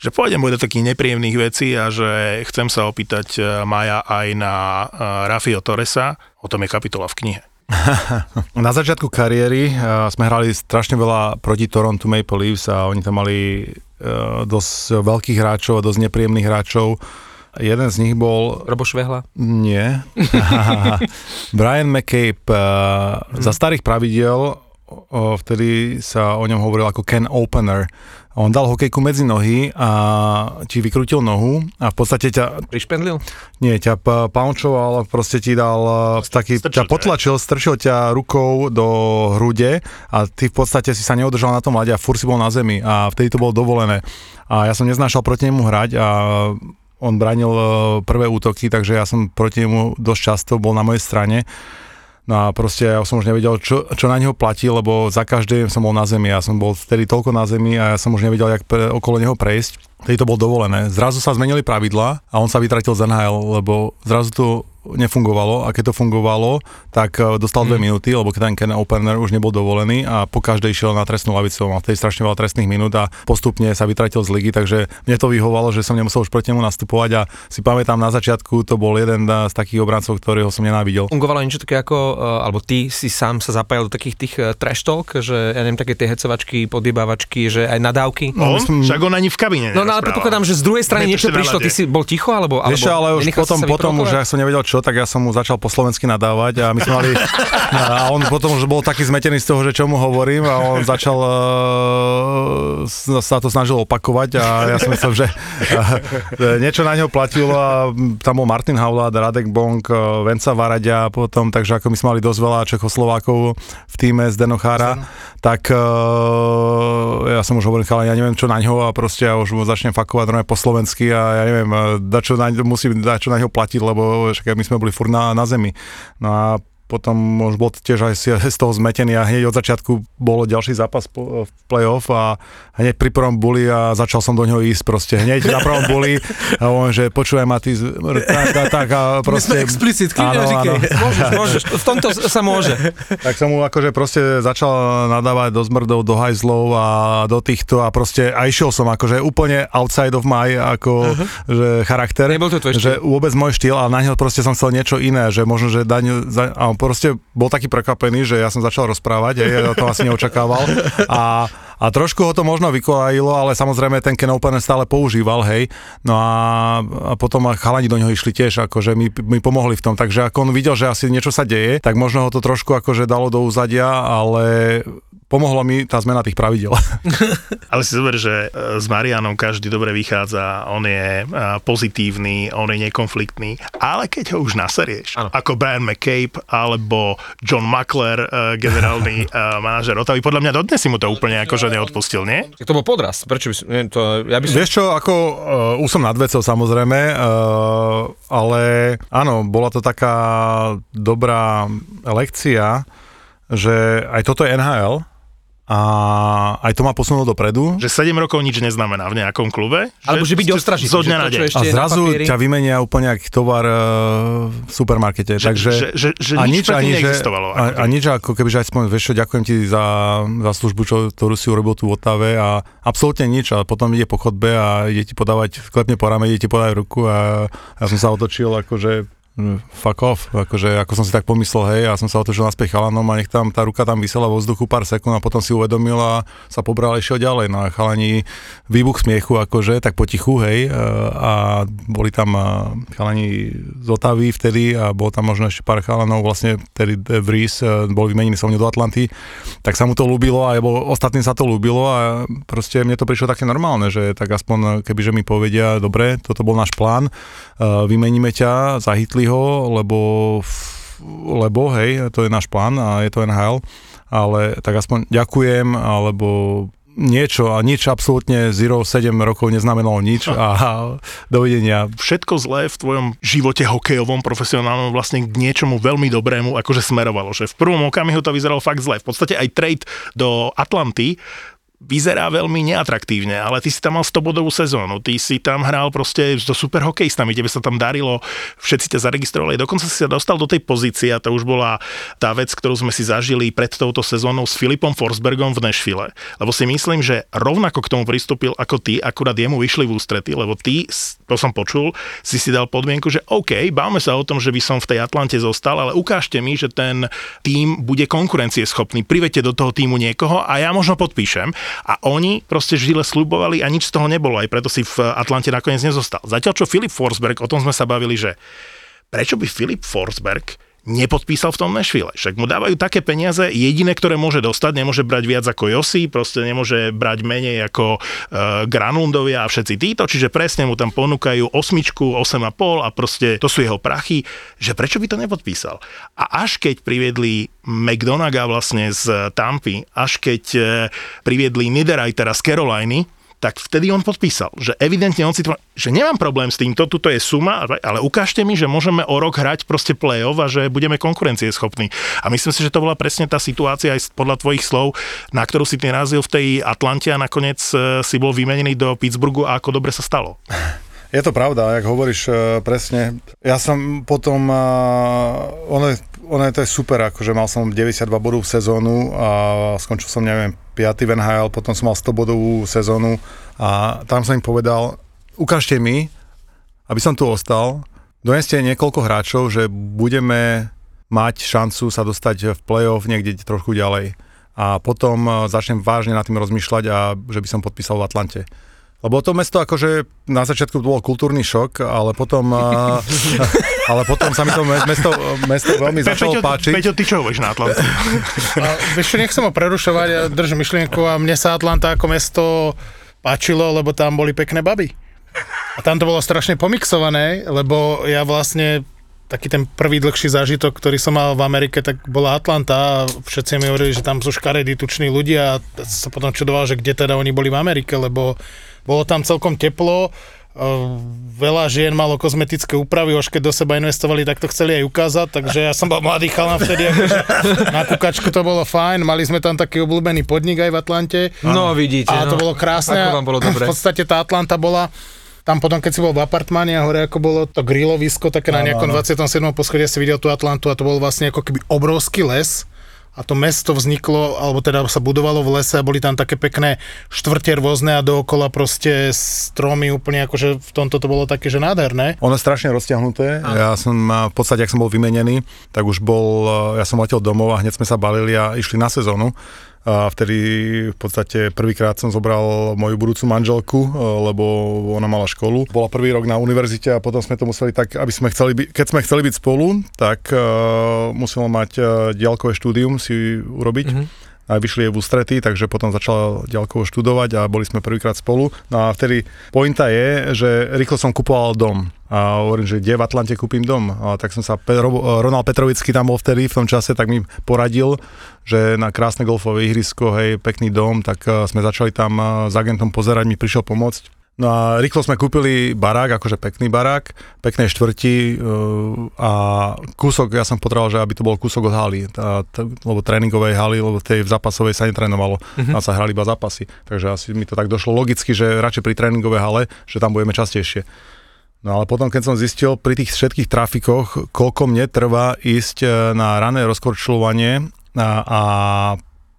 že pôjdem do takých nepríjemných vecí a že chcem sa opýtať e, Maja aj na e, Rafio Torresa, o tom je kapitola v knihe. (laughs) Na začiatku kariéry uh, sme hrali strašne veľa proti Toronto Maple Leafs a oni tam mali uh, dosť veľkých hráčov a dosť nepríjemných hráčov. Jeden z nich bol Robo Švehla? Nie. (laughs) Brian McCabe. Uh, za starých pravidel vtedy sa o ňom hovoril ako Ken Opener. On dal hokejku medzi nohy a ti vykrútil nohu a v podstate ťa... Prišpendlil? Nie, ťa p- pounčoval, proste ti dal e, taký, Strčil ťa potlačil, strčil ťa rukou do hrude a ty v podstate si sa neudržal na tom ľade a fur si bol na zemi a vtedy to bolo dovolené. A ja som neznášal proti nemu hrať a on bránil e, prvé útoky, takže ja som proti nemu dosť často bol na mojej strane. No a proste ja som už nevedel, čo, čo na neho platí, lebo za každým som bol na zemi. Ja som bol vtedy toľko na zemi a ja som už nevedel, jak pre, okolo neho prejsť. Vtedy to bolo dovolené. Zrazu sa zmenili pravidla a on sa vytratil z NHL, lebo zrazu to nefungovalo a keď to fungovalo, tak e, dostal dve minúty, lebo keď ten Ken Opener už nebol dovolený a po každej šiel na trestnú lavicu, mal vtedy strašne veľa trestných minút a postupne sa vytratil z ligy, takže mne to vyhovalo, že som nemusel už proti nemu nastupovať a si pamätám na začiatku, to bol jeden z takých obrancov, ktorého som nenávidel. Fungovalo niečo také ako, e, alebo ty si sám sa zapájal do takých tých e, trash talk, že ja neviem, také tie hecovačky, podjebávačky, že aj nadávky? On? myslím- Však on ani v kabíne No, no ale predpokladám, že z druhej strany niečo prišlo, ty si bol ticho, alebo... Vieš alebo ale už potom, potom už ja som nevedel čo, tak ja som mu začal po slovensky nadávať a my sme mali, a on potom už bol taký zmetený z toho, že čo mu hovorím a on začal uh, sa to snažil opakovať a ja som myslel, že uh, niečo na neho platilo a tam bol Martin Haulát, Radek Bonk, uh, Venca Varaďa a potom, takže ako my sme mali dosť veľa Čechoslovákov v týme z Denochára, tak uh, ja som už hovoril, ale ja neviem čo na ňo a proste ja už mu začnem fakovať normálne po slovensky a ja neviem, da čo na, musím dať čo na ňo platiť, lebo však my sme boli furt na, na zemi. No a potom už bol tiež aj (laughs) z toho zmetený a hneď od začiatku bol ďalší zápas po, v play-off a hneď pri prvom buli a začal som do ňoho ísť proste. Hneď na prvom buli a on, že počúvaj ma ty, (laughs) tak, tak, tak a My sme proste... explicit, Áno, áno. (laughs) Môžeš, môžeš, v tomto sa môže. Tak som mu akože proste začal nadávať do zmrdov, do hajzlov a do týchto a proste a išiel som akože úplne outside of my ako že charakter. Nebol to tvoj. Že vôbec môj štýl, ale na neho proste som chcel niečo iné, že možno, že daň, za, a proste bol taký prekvapený, že ja som začal rozprávať ja to asi neočakával a a trošku ho to možno vykolajilo, ale samozrejme ten Ken Opener stále používal, hej. No a, a potom chalani do neho išli tiež, akože mi, mi pomohli v tom. Takže ako on videl, že asi niečo sa deje, tak možno ho to trošku akože dalo do úzadia, ale pomohlo mi tá zmena tých pravidel. (laughs) Ale si zober, že e, s Marianom každý dobre vychádza, on je e, pozitívny, on je nekonfliktný, ale keď ho už naserieš, Áno. ako Brian McCabe alebo John Muckler, e, generálny (laughs) manažer Otavy, podľa mňa dodnes si mu to úplne akože neodpustil, nie? Tak to bol podraz, prečo by som, to, ja by som... Vieš čo, ako uh, už som nad vecou samozrejme, uh, ale áno, bola to taká dobrá lekcia, že aj toto je NHL a aj to ma posunulo dopredu. Že 7 rokov nič neznamená v nejakom klube. Alebo že byť ostražitý. Zo dňa že na deň. A zrazu ťa vymenia úplne jak tovar uh, v supermarkete. Že, takže, že, že, že nič, predtým neexistovalo. a, ako a nič ako keby, že aj aspoň, vieš čo, ďakujem ti za, za službu, čo, ktorú si urobil tu v Otave a absolútne nič a potom ide po chodbe a ide ti podávať, klepne po rame, ide ti podávať ruku a ja som sa otočil akože fuck off, akože ako som si tak pomyslel, hej, a som sa otočil naspäť chalanom a nech tam tá ruka tam vysela vo vzduchu pár sekúnd a potom si uvedomil a sa pobral išiel ďalej. No a chalani výbuch smiechu, akože, tak potichu, hej, e, a boli tam e, chalani z Otavy vtedy a bol tam možno ešte pár chalanov, vlastne tedy De Vries, e, bol vymenení som do Atlanty, tak sa mu to ľúbilo a bol, ostatným sa to ľúbilo a proste mne to prišlo také normálne, že tak aspoň kebyže mi povedia, dobre, toto bol náš plán, vymeníme ťa, zahytli ho, lebo, lebo hej, to je náš plán a je to NHL, ale tak aspoň ďakujem, alebo niečo a nič absolútne 0, 7 rokov neznamenalo nič a (laughs) dovidenia. všetko zlé v tvojom živote hokejovom, profesionálnom vlastne k niečomu veľmi dobrému akože smerovalo. Že v prvom okamihu to vyzeralo fakt zle. V podstate aj trade do Atlanty vyzerá veľmi neatraktívne, ale ty si tam mal 100 bodovú sezónu, ty si tam hral proste so super hokejistami, tebe sa tam darilo, všetci ťa zaregistrovali, dokonca si sa dostal do tej pozície a to už bola tá vec, ktorú sme si zažili pred touto sezónou s Filipom Forsbergom v Nashville, lebo si myslím, že rovnako k tomu pristúpil ako ty, akurát jemu vyšli v ústrety, lebo ty, to som počul, si si dal podmienku, že OK, báme sa o tom, že by som v tej Atlante zostal, ale ukážte mi, že ten tým bude konkurencieschopný, privedte do toho týmu niekoho a ja možno podpíšem. A oni proste žile slubovali a nič z toho nebolo, aj preto si v Atlante nakoniec nezostal. Zatiaľ čo Filip Forsberg, o tom sme sa bavili, že prečo by Filip Forsberg nepodpísal v tom Nashville. Však mu dávajú také peniaze, jediné, ktoré môže dostať, nemôže brať viac ako Josi, proste nemôže brať menej ako uh, Granundovia a všetci títo, čiže presne mu tam ponúkajú osmičku, 8,5 a proste to sú jeho prachy, že prečo by to nepodpísal. A až keď priviedli McDonaga vlastne z Tampy, až keď uh, priviedli Niederreitera z Caroliny, tak vtedy on podpísal, že evidentne on si to, že nemám problém s týmto, tuto je suma, ale ukážte mi, že môžeme o rok hrať proste play-off a že budeme konkurencieschopní. A myslím si, že to bola presne tá situácia aj podľa tvojich slov, na ktorú si ty narazil v tej Atlante a nakoniec e, si bol vymenený do Pittsburghu a ako dobre sa stalo. Je to pravda, jak hovoríš uh, presne. Ja som potom, uh, ono, ono je to je super, akože mal som 92 bodov v sezónu a skončil som, neviem, 5. v NHL, potom som mal 100 bodovú sezónu a tam som im povedal, ukážte mi, aby som tu ostal, doneste niekoľko hráčov, že budeme mať šancu sa dostať v play-off niekde trošku ďalej. A potom začnem vážne nad tým rozmýšľať a že by som podpísal v Atlante. Lebo to mesto akože na začiatku bol kultúrny šok, ale potom, (laughs) ale potom sa mi to mesto, mesto veľmi začalo Peťo, páčiť. Peťo, ty čo na Atlantu? vieš čo, nechcem ho prerušovať, ja držím myšlienku a mne sa Atlanta ako mesto páčilo, lebo tam boli pekné baby. A tam to bolo strašne pomixované, lebo ja vlastne taký ten prvý dlhší zážitok, ktorý som mal v Amerike, tak bola Atlanta a všetci mi hovorili, že tam sú škaredí, tuční ľudia a sa potom čudoval, že kde teda oni boli v Amerike, lebo bolo tam celkom teplo, veľa žien malo kozmetické úpravy, už keď do seba investovali, tak to chceli aj ukázať, takže ja som bol mladý chalán vtedy, akože na kukačku to bolo fajn, mali sme tam taký obľúbený podnik aj v Atlante. No vidíte, A to no. bolo krásne. Ako vám bolo dobre. V podstate tá Atlanta bola tam potom, keď si bol v apartmáne a hore ako bolo to grilovisko, také na nejakom 27. poschodí si videl tú Atlantu a to bol vlastne ako keby obrovský les a to mesto vzniklo, alebo teda sa budovalo v lese a boli tam také pekné štvrte rôzne a dookola proste stromy úplne akože v tomto to bolo také, že nádherné. Ono je strašne rozťahnuté. Ja som v podstate, ak som bol vymenený, tak už bol, ja som letel domov a hneď sme sa balili a išli na sezónu. A vtedy v podstate prvýkrát som zobral moju budúcu manželku, lebo ona mala školu. Bola prvý rok na univerzite a potom sme to museli tak, aby sme chceli byť, keď sme chceli byť spolu, tak uh, muselo mať uh, diaľkové štúdium si urobiť. Mm-hmm a vyšli jej v ústrety, takže potom začal ďalkovo študovať a boli sme prvýkrát spolu. No a vtedy pointa je, že rýchlo som kupoval dom. A hovorím, že kde v Atlante kúpim dom. A tak som sa, Ronald Petrovický tam bol vtedy v tom čase, tak mi poradil, že na krásne golfové ihrisko, hej, pekný dom, tak sme začali tam s agentom pozerať, mi prišiel pomôcť No a rýchlo sme kúpili barák, akože pekný barák, pekné štvrti uh, a kúsok, ja som potreboval, že aby to bol kúsok od haly, tá, tá, lebo tréningovej haly, lebo tej v zápasovej sa netrénovalo, uh-huh. a sa hrali iba zápasy. Takže asi mi to tak došlo logicky, že radšej pri tréningovej hale, že tam budeme častejšie. No ale potom, keď som zistil pri tých všetkých trafikoch, koľko mne trvá ísť e, na rané rozkorčľovanie a, a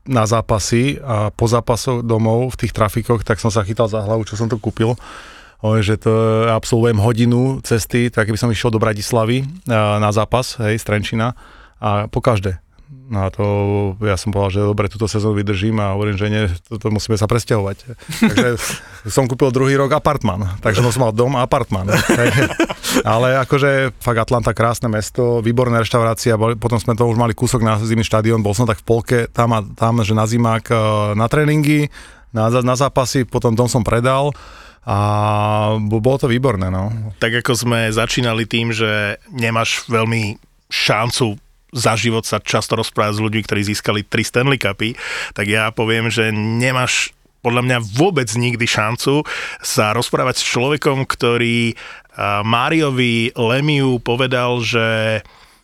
na zápasy a po zápasoch domov v tých trafikoch, tak som sa chytal za hlavu, čo som to kúpil. O, že to absolvujem hodinu cesty, tak keby som išiel do Bratislavy na zápas, hej, z Trenčina a po každé. No a to ja som povedal, že dobre, túto sezónu vydržím a hovorím, že nie, toto musíme sa presťahovať. (laughs) Takže som kúpil druhý rok apartman, takže som mal dom a apartman. Ale akože fakt Atlanta krásne mesto, výborná reštaurácia, potom sme to už mali kúsok na zimný štadión, bol som tak v polke tam a tam, že na zimák e, na tréningy, na, na zápasy, potom dom som predal a bolo to výborné. No. Tak ako sme začínali tým, že nemáš veľmi šancu za život sa často rozprávať s ľuďmi, ktorí získali tri Stanley Cupy, tak ja poviem, že nemáš podľa mňa vôbec nikdy šancu sa rozprávať s človekom, ktorý Máriovi Lemiu povedal, že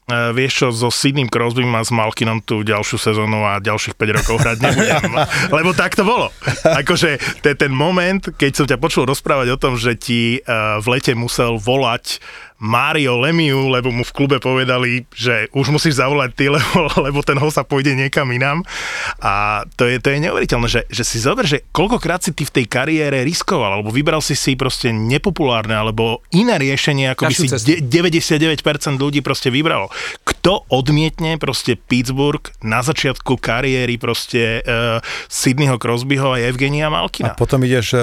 vieš čo, so Sidným Crosbym a s Malkinom tú ďalšiu sezónu a ďalších 5 rokov hrať nebudem. (laughs) Lebo tak to bolo. Akože ten, ten moment, keď som ťa počul rozprávať o tom, že ti v lete musel volať Mario Lemiu, lebo mu v klube povedali, že už musíš zavolať ty, lebo, (laughs) lebo ten ho sa pôjde niekam inám. A to je, to je neuveriteľné, že, že si zober, že koľkokrát si ty v tej kariére riskoval, alebo vybral si si proste nepopulárne, alebo iné riešenie, ako by si de- 99% ľudí proste vybralo. Kto odmietne proste Pittsburgh na začiatku kariéry proste uh, Sydneyho Crosbyho a Evgenia A Malkina? potom ideš eh,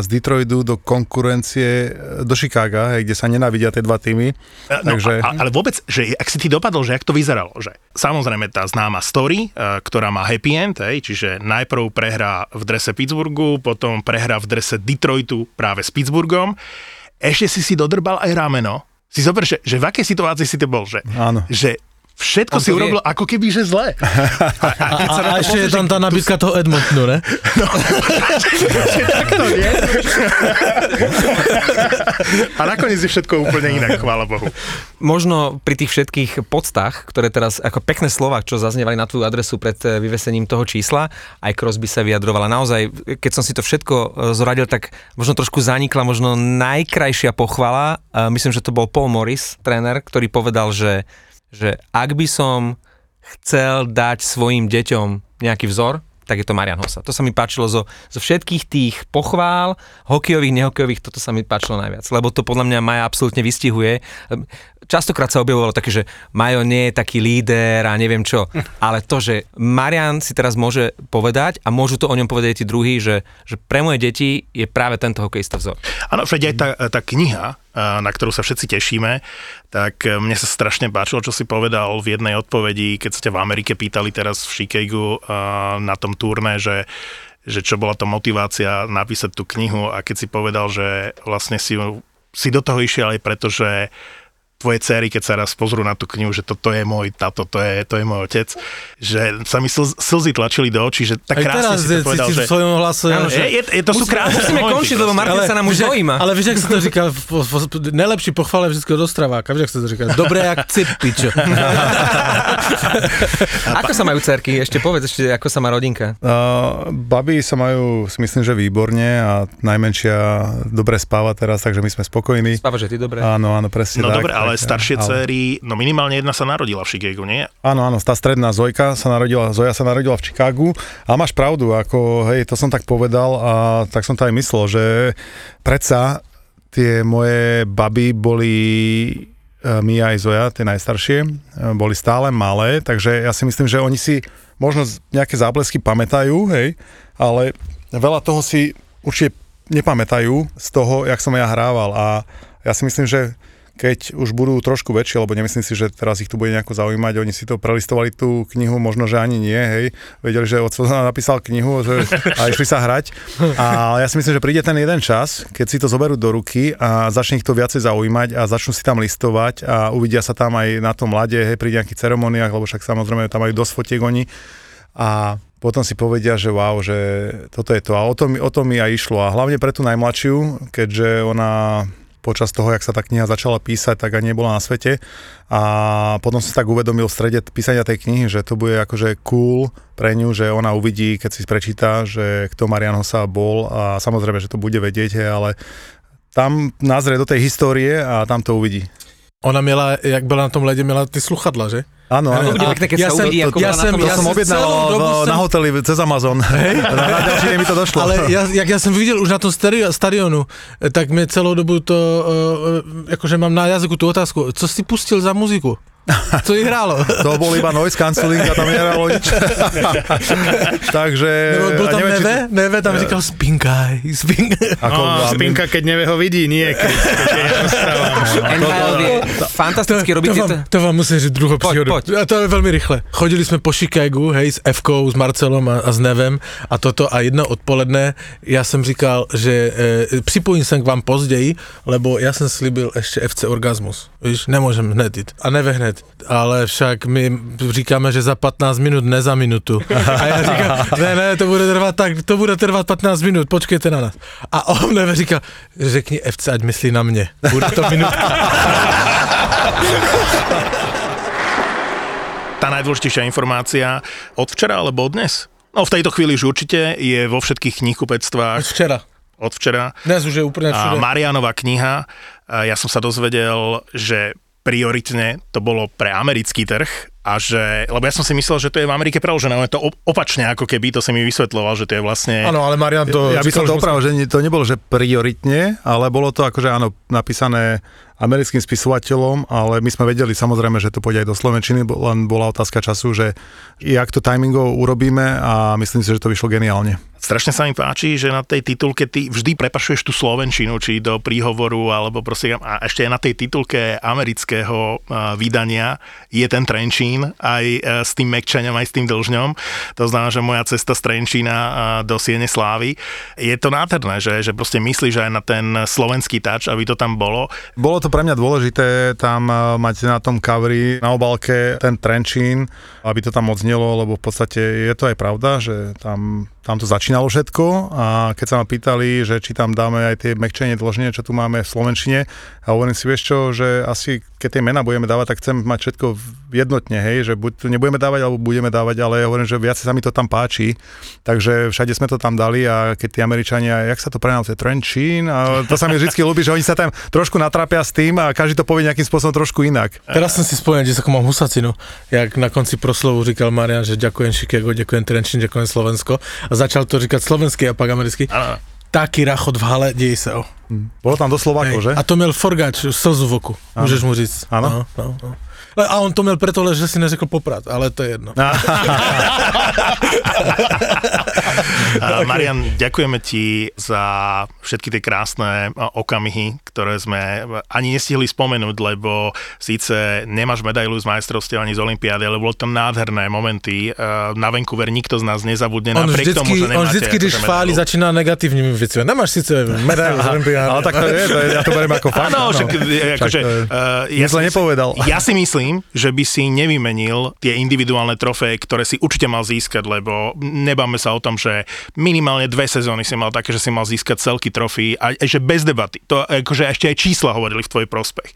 z Detroitu do konkurencie eh, do Chicaga, hej, kde sa nenávidia tie dva týmy. No, Takže... a, ale vôbec, že ak si ty dopadol, že jak to vyzeralo, že samozrejme tá známa story, e, ktorá má happy end, hej, čiže najprv prehrá v drese Pittsburghu, potom prehrá v drese Detroitu práve s Pittsburghom, ešte si si dodrbal aj rameno. Si zober, že, že v akej situácii si to bol, že, Áno. že všetko On si vie. urobil ako keby, že zle. A, a, A, na a to ešte je tam tá nabídka toho Edmontonu, ne? takto, nie? A nakoniec je všetko úplne inak, chvála Bohu. Možno pri tých všetkých podstách, ktoré teraz, ako pekné slova, čo zaznievali na tú adresu pred eh, vyvesením toho čísla, aj Crosby sa vyjadrovala. Naozaj, keď som si to všetko eh, zoradil, tak možno trošku zanikla, možno najkrajšia pochvala. Eh, Myslím, že to bol Paul Morris, tréner, ktorý povedal, že, že ak by som chcel dať svojim deťom nejaký vzor, tak je to Marian Hossa. To sa mi páčilo zo, zo všetkých tých pochvál, hokejových, nehokejových, toto sa mi páčilo najviac, lebo to podľa mňa Maja absolútne vystihuje. Častokrát sa objavovalo také, že Majo nie je taký líder a neviem čo, ale to, že Marian si teraz môže povedať a môžu to o ňom povedať aj tí druhí, že, že pre moje deti je práve tento hokejista vzor. Áno, však aj tá, tá kniha, na ktorú sa všetci tešíme, tak e, mne sa strašne páčilo, čo si povedal v jednej odpovedi, keď ste v Amerike pýtali teraz v Chicagu a, na tom turné, že že čo bola to motivácia napísať tú knihu a keď si povedal, že vlastne si, si do toho išiel aj preto, že tvoje cery, keď sa raz pozrú na tú knihu, že toto je môj tato, to je, to je môj otec, že sa mi slz, slzy tlačili do očí, že tak Aj krásne teraz si to povedal, že... svojom hlase. Áno, že- je, je, to sú krásne Musíme končiť, lebo. Martin sa nám už zaujíma. Ale vieš, jak sa to říká, najlepší pochvala je vždy od Ostraváka, vieš, jak sa to říká, dobré jak cip, pičo. (laughs) Ako sa majú cerky? Ešte povedz ešte, ako sa má rodinka. Uh, baby sa majú, si myslím, že výborne a najmenšia dobre spáva teraz, takže my sme spokojní. Spáva, že ty dobre. Áno, áno, presne No tak. dobre, ale tak, staršie ale- céry, no minimálne jedna sa narodila v Chicagu, nie? Áno, áno, tá stredná Zojka sa narodila, Zoja sa narodila v Chicagu. A máš pravdu, ako hej, to som tak povedal a tak som to aj myslel, že predsa tie moje baby boli e, Mia aj Zoja, tie najstaršie, e, boli stále malé, takže ja si myslím, že oni si možno nejaké záblesky pamätajú, hej, ale veľa toho si určite nepamätajú z toho, jak som ja hrával. A ja si myslím, že keď už budú trošku väčšie, lebo nemyslím si, že teraz ich tu bude nejako zaujímať, oni si to prelistovali tú knihu, možno, že ani nie, hej, vedeli, že otco (laughs) napísal knihu že, a išli sa hrať. A ja si myslím, že príde ten jeden čas, keď si to zoberú do ruky a začne ich to viacej zaujímať a začnú si tam listovať a uvidia sa tam aj na tom mlade, hej, pri nejakých ceremoniách, lebo však samozrejme tam majú dosť fotiek oni a potom si povedia, že wow, že toto je to. A o tom, o tom mi aj išlo. A hlavne pre tú najmladšiu, keďže ona počas toho, jak sa tá kniha začala písať, tak ani nebola na svete. A potom som tak uvedomil v strede písania tej knihy, že to bude akože cool pre ňu, že ona uvidí, keď si prečíta, že kto Marian Hossa bol a samozrejme, že to bude vedieť, ale tam názrie do tej histórie a tam to uvidí. Ona měla, jak byla na tom ledě, měla ty sluchadla, že? Áno, áno. bude pekné, keď ja sa som- uvidí, ako ja som- ja som som objednal v- som- na hoteli cez Amazon. Hej? Na, ďalší mi to došlo. Ale ja, jak ja jsem viděl už na tom stadionu, eh, tak mě celou dobu to, uh, jakože mám na jazyku tu otázku, co jsi pustil za muziku? Co jí hrálo? (laughs) To bol iba noise cancelling a tam nehralo nič. (laughs) Takže... Nebo byl a tam neviem, či- Neve? Neve tam říkal spinkaj, spinkaj. (laughs) Ako, No, a- spinka, keď nevie ho vidí, nie, keď, keď ja rozprávam. NHL vie fantasticky robiť to, vám, to vám musím říct druhou příhodu. Poď. A to je velmi rychle. Chodili jsme po Chicagu, hej, s Fkou, s Marcelom a, a s Nevem a toto a jedno odpoledne já jsem říkal, že e, připojím se k vám později, lebo já jsem slíbil ještě FC Orgasmus. Víš, nemůžem hned jít. A Neve hned. Ale však my říkáme, že za 15 minut, ne za minutu. A já říkám, ne, ne, to bude trvat tak, to bude trvat 15 minut, počkejte na nás. A on Neve říká, řekni FC, ať myslí na mě. Bude to minutka. (laughs) Tá najdôležitejšia informácia od včera alebo od dnes? No v tejto chvíli už určite je vo všetkých knihkupectvách Včera. od včera. Dnes už je úplne A všude. Marianová kniha, a ja som sa dozvedel, že prioritne to bolo pre americký trh a že, lebo ja som si myslel, že to je v Amerike preložené, ale to op- opačne ako keby, to si mi vysvetloval, že to je vlastne... Áno, ale Marian to... Ja by som to už opravil, že to nebolo, že prioritne, ale bolo to akože áno, napísané americkým spisovateľom, ale my sme vedeli samozrejme, že to pôjde aj do Slovenčiny, len bola otázka času, že jak to timingov urobíme a myslím si, že to vyšlo geniálne. Strašne sa mi páči, že na tej titulke ty vždy prepašuješ tú slovenčinu, či do príhovoru, alebo proste, a ešte aj na tej titulke amerického vydania je ten Trenčín, aj uh, s tým Mekčaňom, aj s tým Dlžňom. To znamená, že moja cesta z Trenčína do Siene Slávy. Je to nádherné, že, že proste myslíš aj na ten slovenský tač, aby to tam bolo. Bolo to pre mňa dôležité tam eh, mať na tom coveri, na obálke ten Trenčín, aby to tam odznelo, lebo v podstate je to aj pravda, že tam, tam to začínalo všetko a keď sa ma pýtali, že či tam dáme aj tie mekčenie dlžne, čo tu máme v Slovenčine, a hovorím si, vieš čo, že asi keď tie mená budeme dávať, tak chcem mať všetko jednotne, hej, že buď to nebudeme dávať, alebo budeme dávať, ale ja hovorím, že viac sa mi to tam páči, takže všade sme to tam dali a keď tí Američania, jak sa to prenáva, to je Trenčín, a to sa mi vždy ľúbi, že oni sa tam trošku natrápia s tým a každý to povie nejakým spôsobom trošku inak. Teraz som si spomenul, že ako mám husacinu, jak na konci proslovu říkal Marian, že ďakujem Chicago, ďakujem Trenčín, ďakujem Slovensko a začal to říkať slovenský a pak americký. Taký rachot v hale, dej sa o. Bolo tam do Slovákov, že? A to měl Forgač, slzu v oku, môžeš mu říct. Áno. No, no, no. A on to měl preto, že si neřekl poprat, ale to je jedno. (laughs) (laughs) Marian, ďakujeme ti za všetky tie krásne okamihy, ktoré sme ani nestihli spomenúť, lebo síce nemáš medailu z majstrovstiev ani z Olympiády, ale bolo tam nádherné momenty. E, Na Vancouver nikto z nás nezabudne, On napriek vždycky, tomu, že on nemáte vždycky, když akože chválí, medailu. začíná negatívnymi vecami. Nemáš síce medailu z olympiády. Ale tak to je, to je, ja to beriem ako fakt. Áno, však, Však akože, to uh, Nic zle si- nepovedal. Ja si myslím, že by si nevymenil tie individuálne trofeje, ktoré si určite mal získať, lebo nebáme sa o tom, že minimálne dve sezóny si mal také, že si mal získať celky trofí a že bez debaty. To akože ešte aj čísla hovorili v tvoj prospech.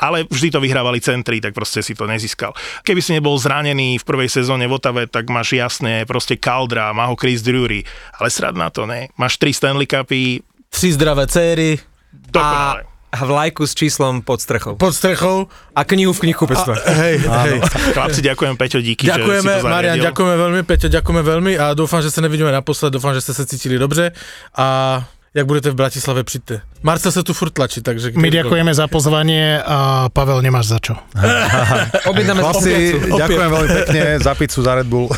Ale vždy to vyhrávali centri, tak proste si to nezískal. Keby si nebol zranený v prvej sezóne v Otave, tak máš jasne proste Caldra, má ho Chris Drury, ale srad na to, ne? Máš tri Stanley Cupy, Tři zdravé céry dokonale. A vlajku s číslom pod strechou. pod strechou. A knihu v knihkupectve. Hej, hej. Chlapci, ďakujem Peťo, díky, že si Ďakujeme, to Marian, ďakujeme veľmi, Peťo, ďakujeme veľmi a dúfam, že sa nevidíme naposled, dúfam, že ste sa cítili dobře a jak budete v Bratislave, přijďte. Marcel sa tu furt tlačí, takže... My ďakujeme za pozvanie a Pavel, nemáš za čo. (laughs) Objednáme Chlapci, ďakujem veľmi pekne za pizzu, za Red Bull.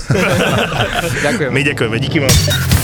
(laughs) Ďakujem. My ďakujeme, díky moc.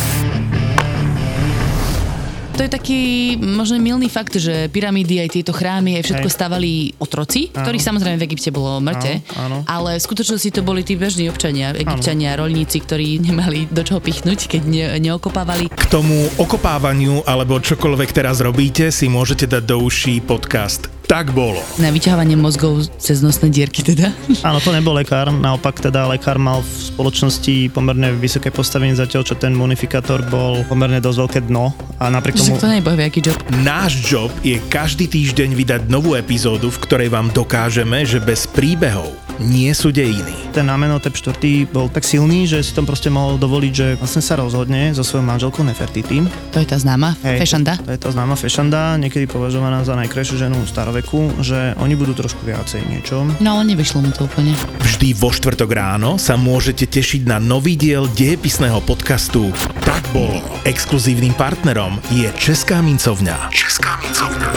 To je taký možno milný fakt, že pyramídy aj tieto chrámy aj všetko Hej. stavali otroci, ktorých samozrejme v Egypte bolo mŕte, Áno, áno. ale v skutočnosti to boli tí bežní občania, egyptiania, roľníci, ktorí nemali do čoho pichnúť, keď ne, neokopávali. K tomu okopávaniu alebo čokoľvek teraz robíte si môžete dať do uší podcast Tak bolo. Na vyťahovanie mozgov cez nosné dierky teda. Áno, to nebol lekár, naopak teda lekár mal v spoločnosti pomerne vysoké postavenie zatiaľ, čo ten munifikátor bol pomerne dosť veľké dno a napriek tomu... to bohvie, aký job. Náš job je každý týždeň vydať novú epizódu, v ktorej vám dokážeme, že bez príbehov nie sú dejiny. Ten Amenhotep 4. bol tak silný, že si to proste mohol dovoliť, že vlastne sa rozhodne so svojou manželkou Nefertiti. To je tá známa, Hej, fešanda. To, to je tá známa fešanda, niekedy považovaná za najkrajšiu ženu staroveku, že oni budú trošku viacej niečo. No ale nevyšlo mu to úplne. Vždy vo štvrtok ráno sa môžete tešiť na nový diel dejepisného podcastu Tak bolo. Exkluzívnym partnerom je Česká mincovňa. Česká mincovňa.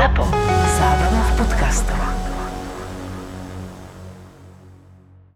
Zapo.